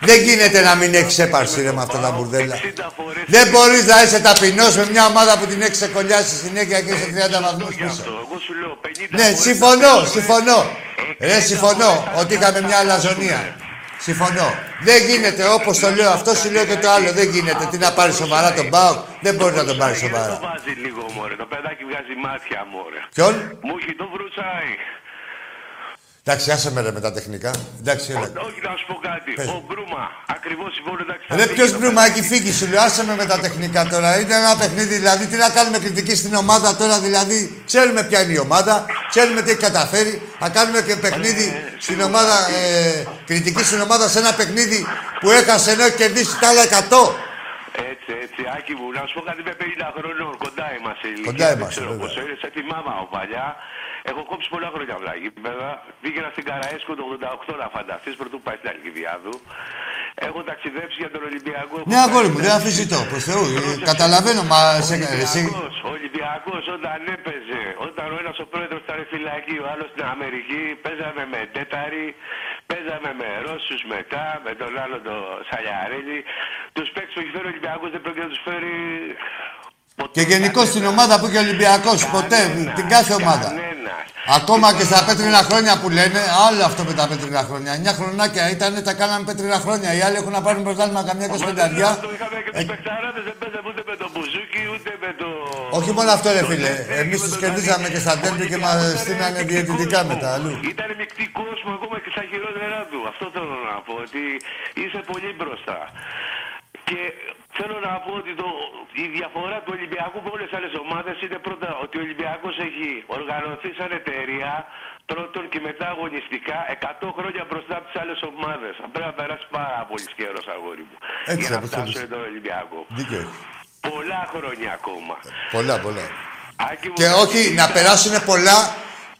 Δεν γίνεται να μην έχεις έπαρση ρε με αυτά τα Πάω μπουρδέλα. 60 φορές Δεν μπορείς να είσαι ταπεινός με μια ομάδα που την έχεις ξεκολλιάσει συνέχεια και είσαι 30 βαθμούς γι' αυτό. πίσω. Εγώ σου λέω 50 Ναι, φορές συμφωνώ, θα συμφωνώ. Ε, Ρε, 60 συμφωνώ φορές θα ότι είχαμε μια αλαζονία. Συμφωνώ. Δεν γίνεται όπως το λέω αυτό, σου λέω και το άλλο. Δεν γίνεται. Τι να πάρει σοβαρά τον Μπάουκ; Δεν μπορεί να τον πάρει Δεν σοβαρά. το βάζει λίγο, μωρέ. Το παιδάκι βγάζει μάτια, μωρέ. Ποιον; Μου έχει το βρουτσάει. Εντάξει, άσε με ρε με τα τεχνικά. Εντάξει, έλα. Όχι, να σου πω κάτι. Πες. Ο Μπρούμα, ακριβώς συμφωνώ. εντάξει, θα Ρε φύγει ποιος το Μπρούμα έχει φύγει, σου λέω, άσε με με τα τεχνικά τώρα. Είναι ένα παιχνίδι, δηλαδή, τι να κάνουμε κριτική στην ομάδα τώρα, δηλαδή, ξέρουμε ποια είναι η ομάδα, ξέρουμε τι έχει καταφέρει, θα κάνουμε και παιχνίδι στην ομάδα, ε, κριτική στην ομάδα σε ένα παιχνίδι που έχασε ενώ έχει κερδίσει τα άλλα 100. Έτσι, έτσι, Άκη μου, να σου πω κάτι με 50 χρόνων, κοντά είμαστε. η ηλικία, Κοντά δεν είμαστε, ξέρω βέβαια. πόσο είναι, σε θυμάμαι από παλιά. Έχω κόψει πολλά χρόνια βλάκι, βέβαια. Πήγαινα στην Καραέσκο το 88 να φανταστείς, πρωτού πάει στην Αλκιδιάδου. Έχω ταξιδέψει για τον Ολυμπιακό. έχω Ναι, αγόρι μου, πάει- δεν αφήσει το, προς Θεού. Ε, Καταλαβαίνω, μα σε, εσύ, Ολυμπιακός, ο Ολυμπιακός όταν έπαιζε, όταν ο ένας ο πρόεδρος ήταν φυλακή, ο άλλος στην Αμερική, παίζαμε με τέταρη, παίζαμε με Ρώσους μετά, με τον άλλο τον Σαλιαρέλη. Τους παίκτες που έχει φέρει ο Ολυμπιακός δεν πρόκειται να τους φέρει ποτέ. και γενικώς κανένας. στην ομάδα που είχε ο Ολυμπιακός, ποτέ, Κανένας, την κάθε ομάδα. Κανένας. Ακόμα και στα πέτρινα χρόνια που λένε, άλλο αυτό με τα πέτρινα χρόνια. 9 χρονάκια ήταν, τα κάναμε πέτρινα χρόνια. Οι άλλοι έχουν να πάρουν πρωτάθλημα καμιά 25 Αυτό είχαμε και τους παικταράδες, δεν παίζαμε ούτε με τον Μπουζούκι, ούτε με το... Όχι μόνο αυτό, ρε τον φίλε. Νεφέλη, Εμείς με τους τον κερδίζαμε Δανίλη. και στα τέρμπι και μας Ολυμπιακός στείλανε ήταν διαιτητικά μεικτή μετά αλλού. κόσμο. Ήταν μεικτή κόσμο ακόμα και στα χειρότερά του. Αυτό θέλω να πω. Ότι είσαι πολύ μπροστά. Και θέλω να πω ότι το, η διαφορά του Ολυμπιακού με όλες τις άλλες ομάδες είναι πρώτα ότι ο Ολυμπιακός έχει οργανωθεί σαν εταιρεία πρώτον και μετά αγωνιστικά 100 χρόνια μπροστά από τις άλλες ομάδες. Πρέπει να περάσει πάρα πολύ καιρός, αγόρι μου. Έτσι, για να όπως φτάσουν θέλεις. τον Ολυμπιακό. Δίκιο έχεις. Πολλά χρόνια ακόμα. Πολλά, πολλά. Άκη μου, Και κάτι όχι ήταν- να περάσουν πολλά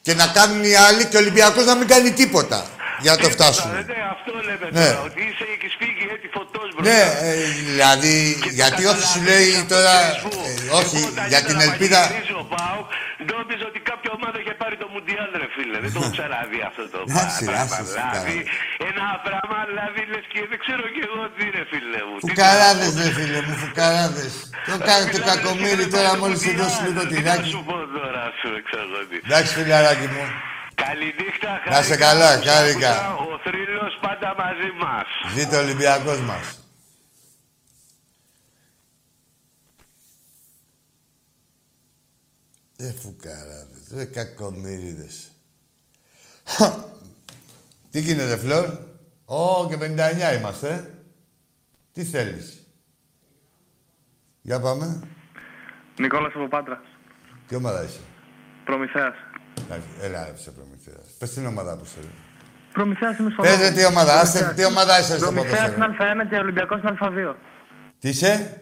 και να κάνουν οι άλλοι και ο Ολυμπιακός να μην κάνει τίποτα για να το Τίποτα, φτάσουμε. Ναι, αυτό λέμε Ναι. τώρα. Ότι είσαι και φύγει έτσι φωτός μπροστά. Ναι, ε, δηλαδή, Και το γιατί όχι σου καταλαβαίνεις λέει αυτό, τώρα, ξέρεις πού. ε, όχι, Εγώ όταν για ήθελα την να ελπίδα, πανηγυρίζει ο ΠΑΟΚ, νόμιζα ότι κάποια ομάδα είχε πάρει το Μουντιάλ, ρε φίλε. Δεν το έχω ξαναδεί αυτό το Άσε, πράγμα. άσε, Δηλαδή, ένα πράγμα, δηλαδή, λες και δεν ξέρω κι εγώ τι είναι, φίλε μου. Τι φουκαράδες να πω. ρε φίλε μου, φουκαράδες. Το, κα- το κακομύρι τώρα μόλις του δώσεις λίγο Τι να τυράκι. σου πω τώρα, σου εξαγόνι. Εντάξει φιλαράκι μου. Καληνύχτα άκουσα. Να σε καλά, Άκουσα, χάρηκα. Ο θρύλος πάντα μαζί μας. Ζήτω ο Ολυμπιακός μας. Ε, φουκαράδες, ρε κακομύριδες. Τι γίνεται, Φλόρ; Ω, και 59 είμαστε. ε. Τι θέλεις; Για πάμε. Νικόλας από Πάτρας. Τι ομάδα είσαι; Προμηθέας. Εντάξει, Έλα, ρε, σε προμηθέας. Πες την ομάδα που θέλει. Προμηθέας είμαι στο Πες ρε, Λόγο. τι ομάδα, άστε, Προμηθέας. τι ομάδα είσαι στο Προμηθέας ποδόσφαιρο. στην Α1 και Ολυμπιακός στην Α2. Τι είσαι;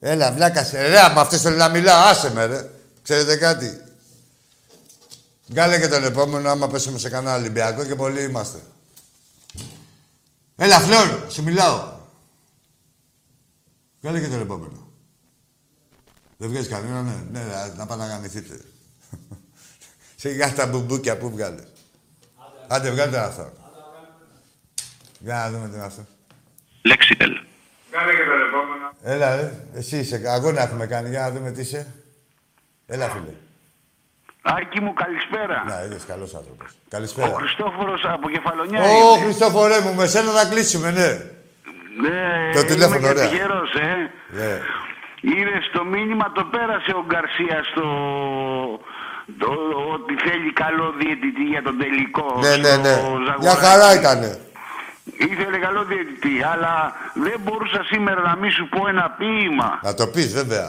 Έλα, βλάκα σε. Ρε, με αυτές θέλω να μιλάω. Άσε με, ρε. Ξέρετε κάτι; Βγάλε και τον επόμενο, άμα πέσουμε σε κανένα Ολυμπιακό και πολλοί είμαστε. Έλα, Φλόρ, σου μιλάω. Βγάλε και τον επόμενο. Δεν βγάζει κανένα, ναι. Ναι, ρε, να πάνε να γαμηθείτε. Σιγά τα μπουμπούκια που βγάλες; Άντε, βγάλε τον αυτό. Για να δούμε τι είναι αυτό. Λέξιτελ. Κάνε και το επόμενο. Έλα, ρε. Εσύ είσαι. Αγώνα έχουμε κάνει. Για να δούμε τι είσαι. Έλα, φίλε. Άκη μου, καλησπέρα. Να, είδες καλός άνθρωπος. Ο Καλησπέρα. Χριστόφορος από Κεφαλονιά Ω, είμαι. Χριστόφορέ μου, με σένα να κλείσουμε, ναι. Ναι, Το τηλέφωνο, είμαι ωραία. και τυχερός, ε. Ναι. Είδε το μήνυμα το πέρασε ο Γκαρσίας στο. Το, ότι θέλει καλό διαιτητή για τον τελικό. Ναι, ναι, στο ναι. Ζαγοράκι. Μια χαρά ήτανε. Ήθελε καλό διαιτητή, αλλά δεν μπορούσα σήμερα να μην σου πω ένα ποίημα. Να το πεις, βέβαια.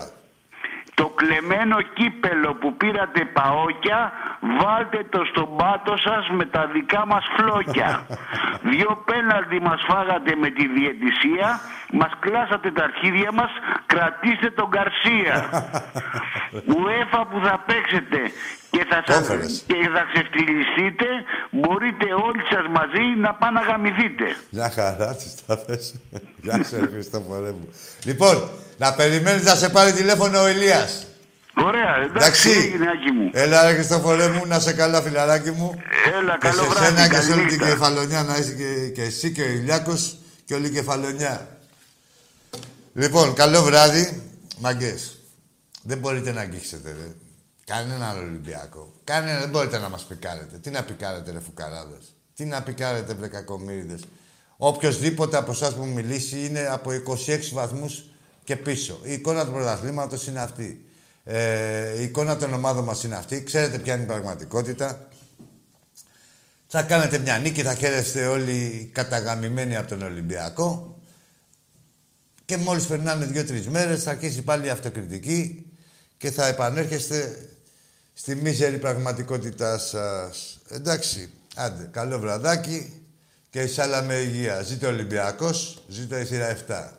Το κλεμμένο κύπελο που πήρατε παόκια, βάλτε το στον πάτο σας με τα δικά μας φλόκια. Δυο πέναλτι μας φάγατε με τη διαιτησία, μας κλάσατε τα αρχίδια μας, κρατήστε τον Γκαρσία. Ουέφα που θα παίξετε και θα, Το σας, έφερες. και θα ξεφτυλιστείτε, μπορείτε όλοι σας μαζί να πάνε να γαμηθείτε. Μια χαρά τις τα θες. Γεια σου, ρε Χριστόφορέ μου. Λοιπόν, να περιμένεις να σε πάρει τηλέφωνο ο Ηλίας. Ωραία, εντάξει, Εντάξει. έγινε, Άκη μου. Έλα, ρε Χριστόφορέ μου, να σε καλά, φιλαράκι μου. Έλα, Και καλό σε βράδυ, σένα και σε καλή όλη την νύχτα. κεφαλονιά να είσαι και, και εσύ και ο Ηλιάκος και όλη η κεφαλονιά. Λοιπόν, καλό βράδυ. Μαγκές, δεν μπορείτε να αγγίξετε, ρε. Κανέναν Ολυμπιακό. Κανένα, δεν μπορείτε να μας πικάρετε. Τι να πικάρετε, ρε φουκαράδες. Τι να πικάρετε, βρε κακομύριδες. Οποιοςδήποτε από εσάς που μου μιλήσει είναι από 26 βαθμούς και πίσω. Η εικόνα του πρωταθλήματος είναι αυτή. Ε, η εικόνα των ομάδων μας είναι αυτή. Ξέρετε ποια είναι η πραγματικότητα. Θα κάνετε μια νίκη, θα χαίρεστε όλοι καταγαμημένοι από τον Ολυμπιακό. Και μόλις περνάνε δύο-τρεις μέρες θα αρχίσει πάλι η αυτοκριτική και θα επανέρχεστε στη μίζερη πραγματικότητά σας. Εντάξει, άντε, καλό βραδάκι και εισάλα με υγεία. Ζήτω ο Ολυμπιακός, ζήτω η θύρα 7.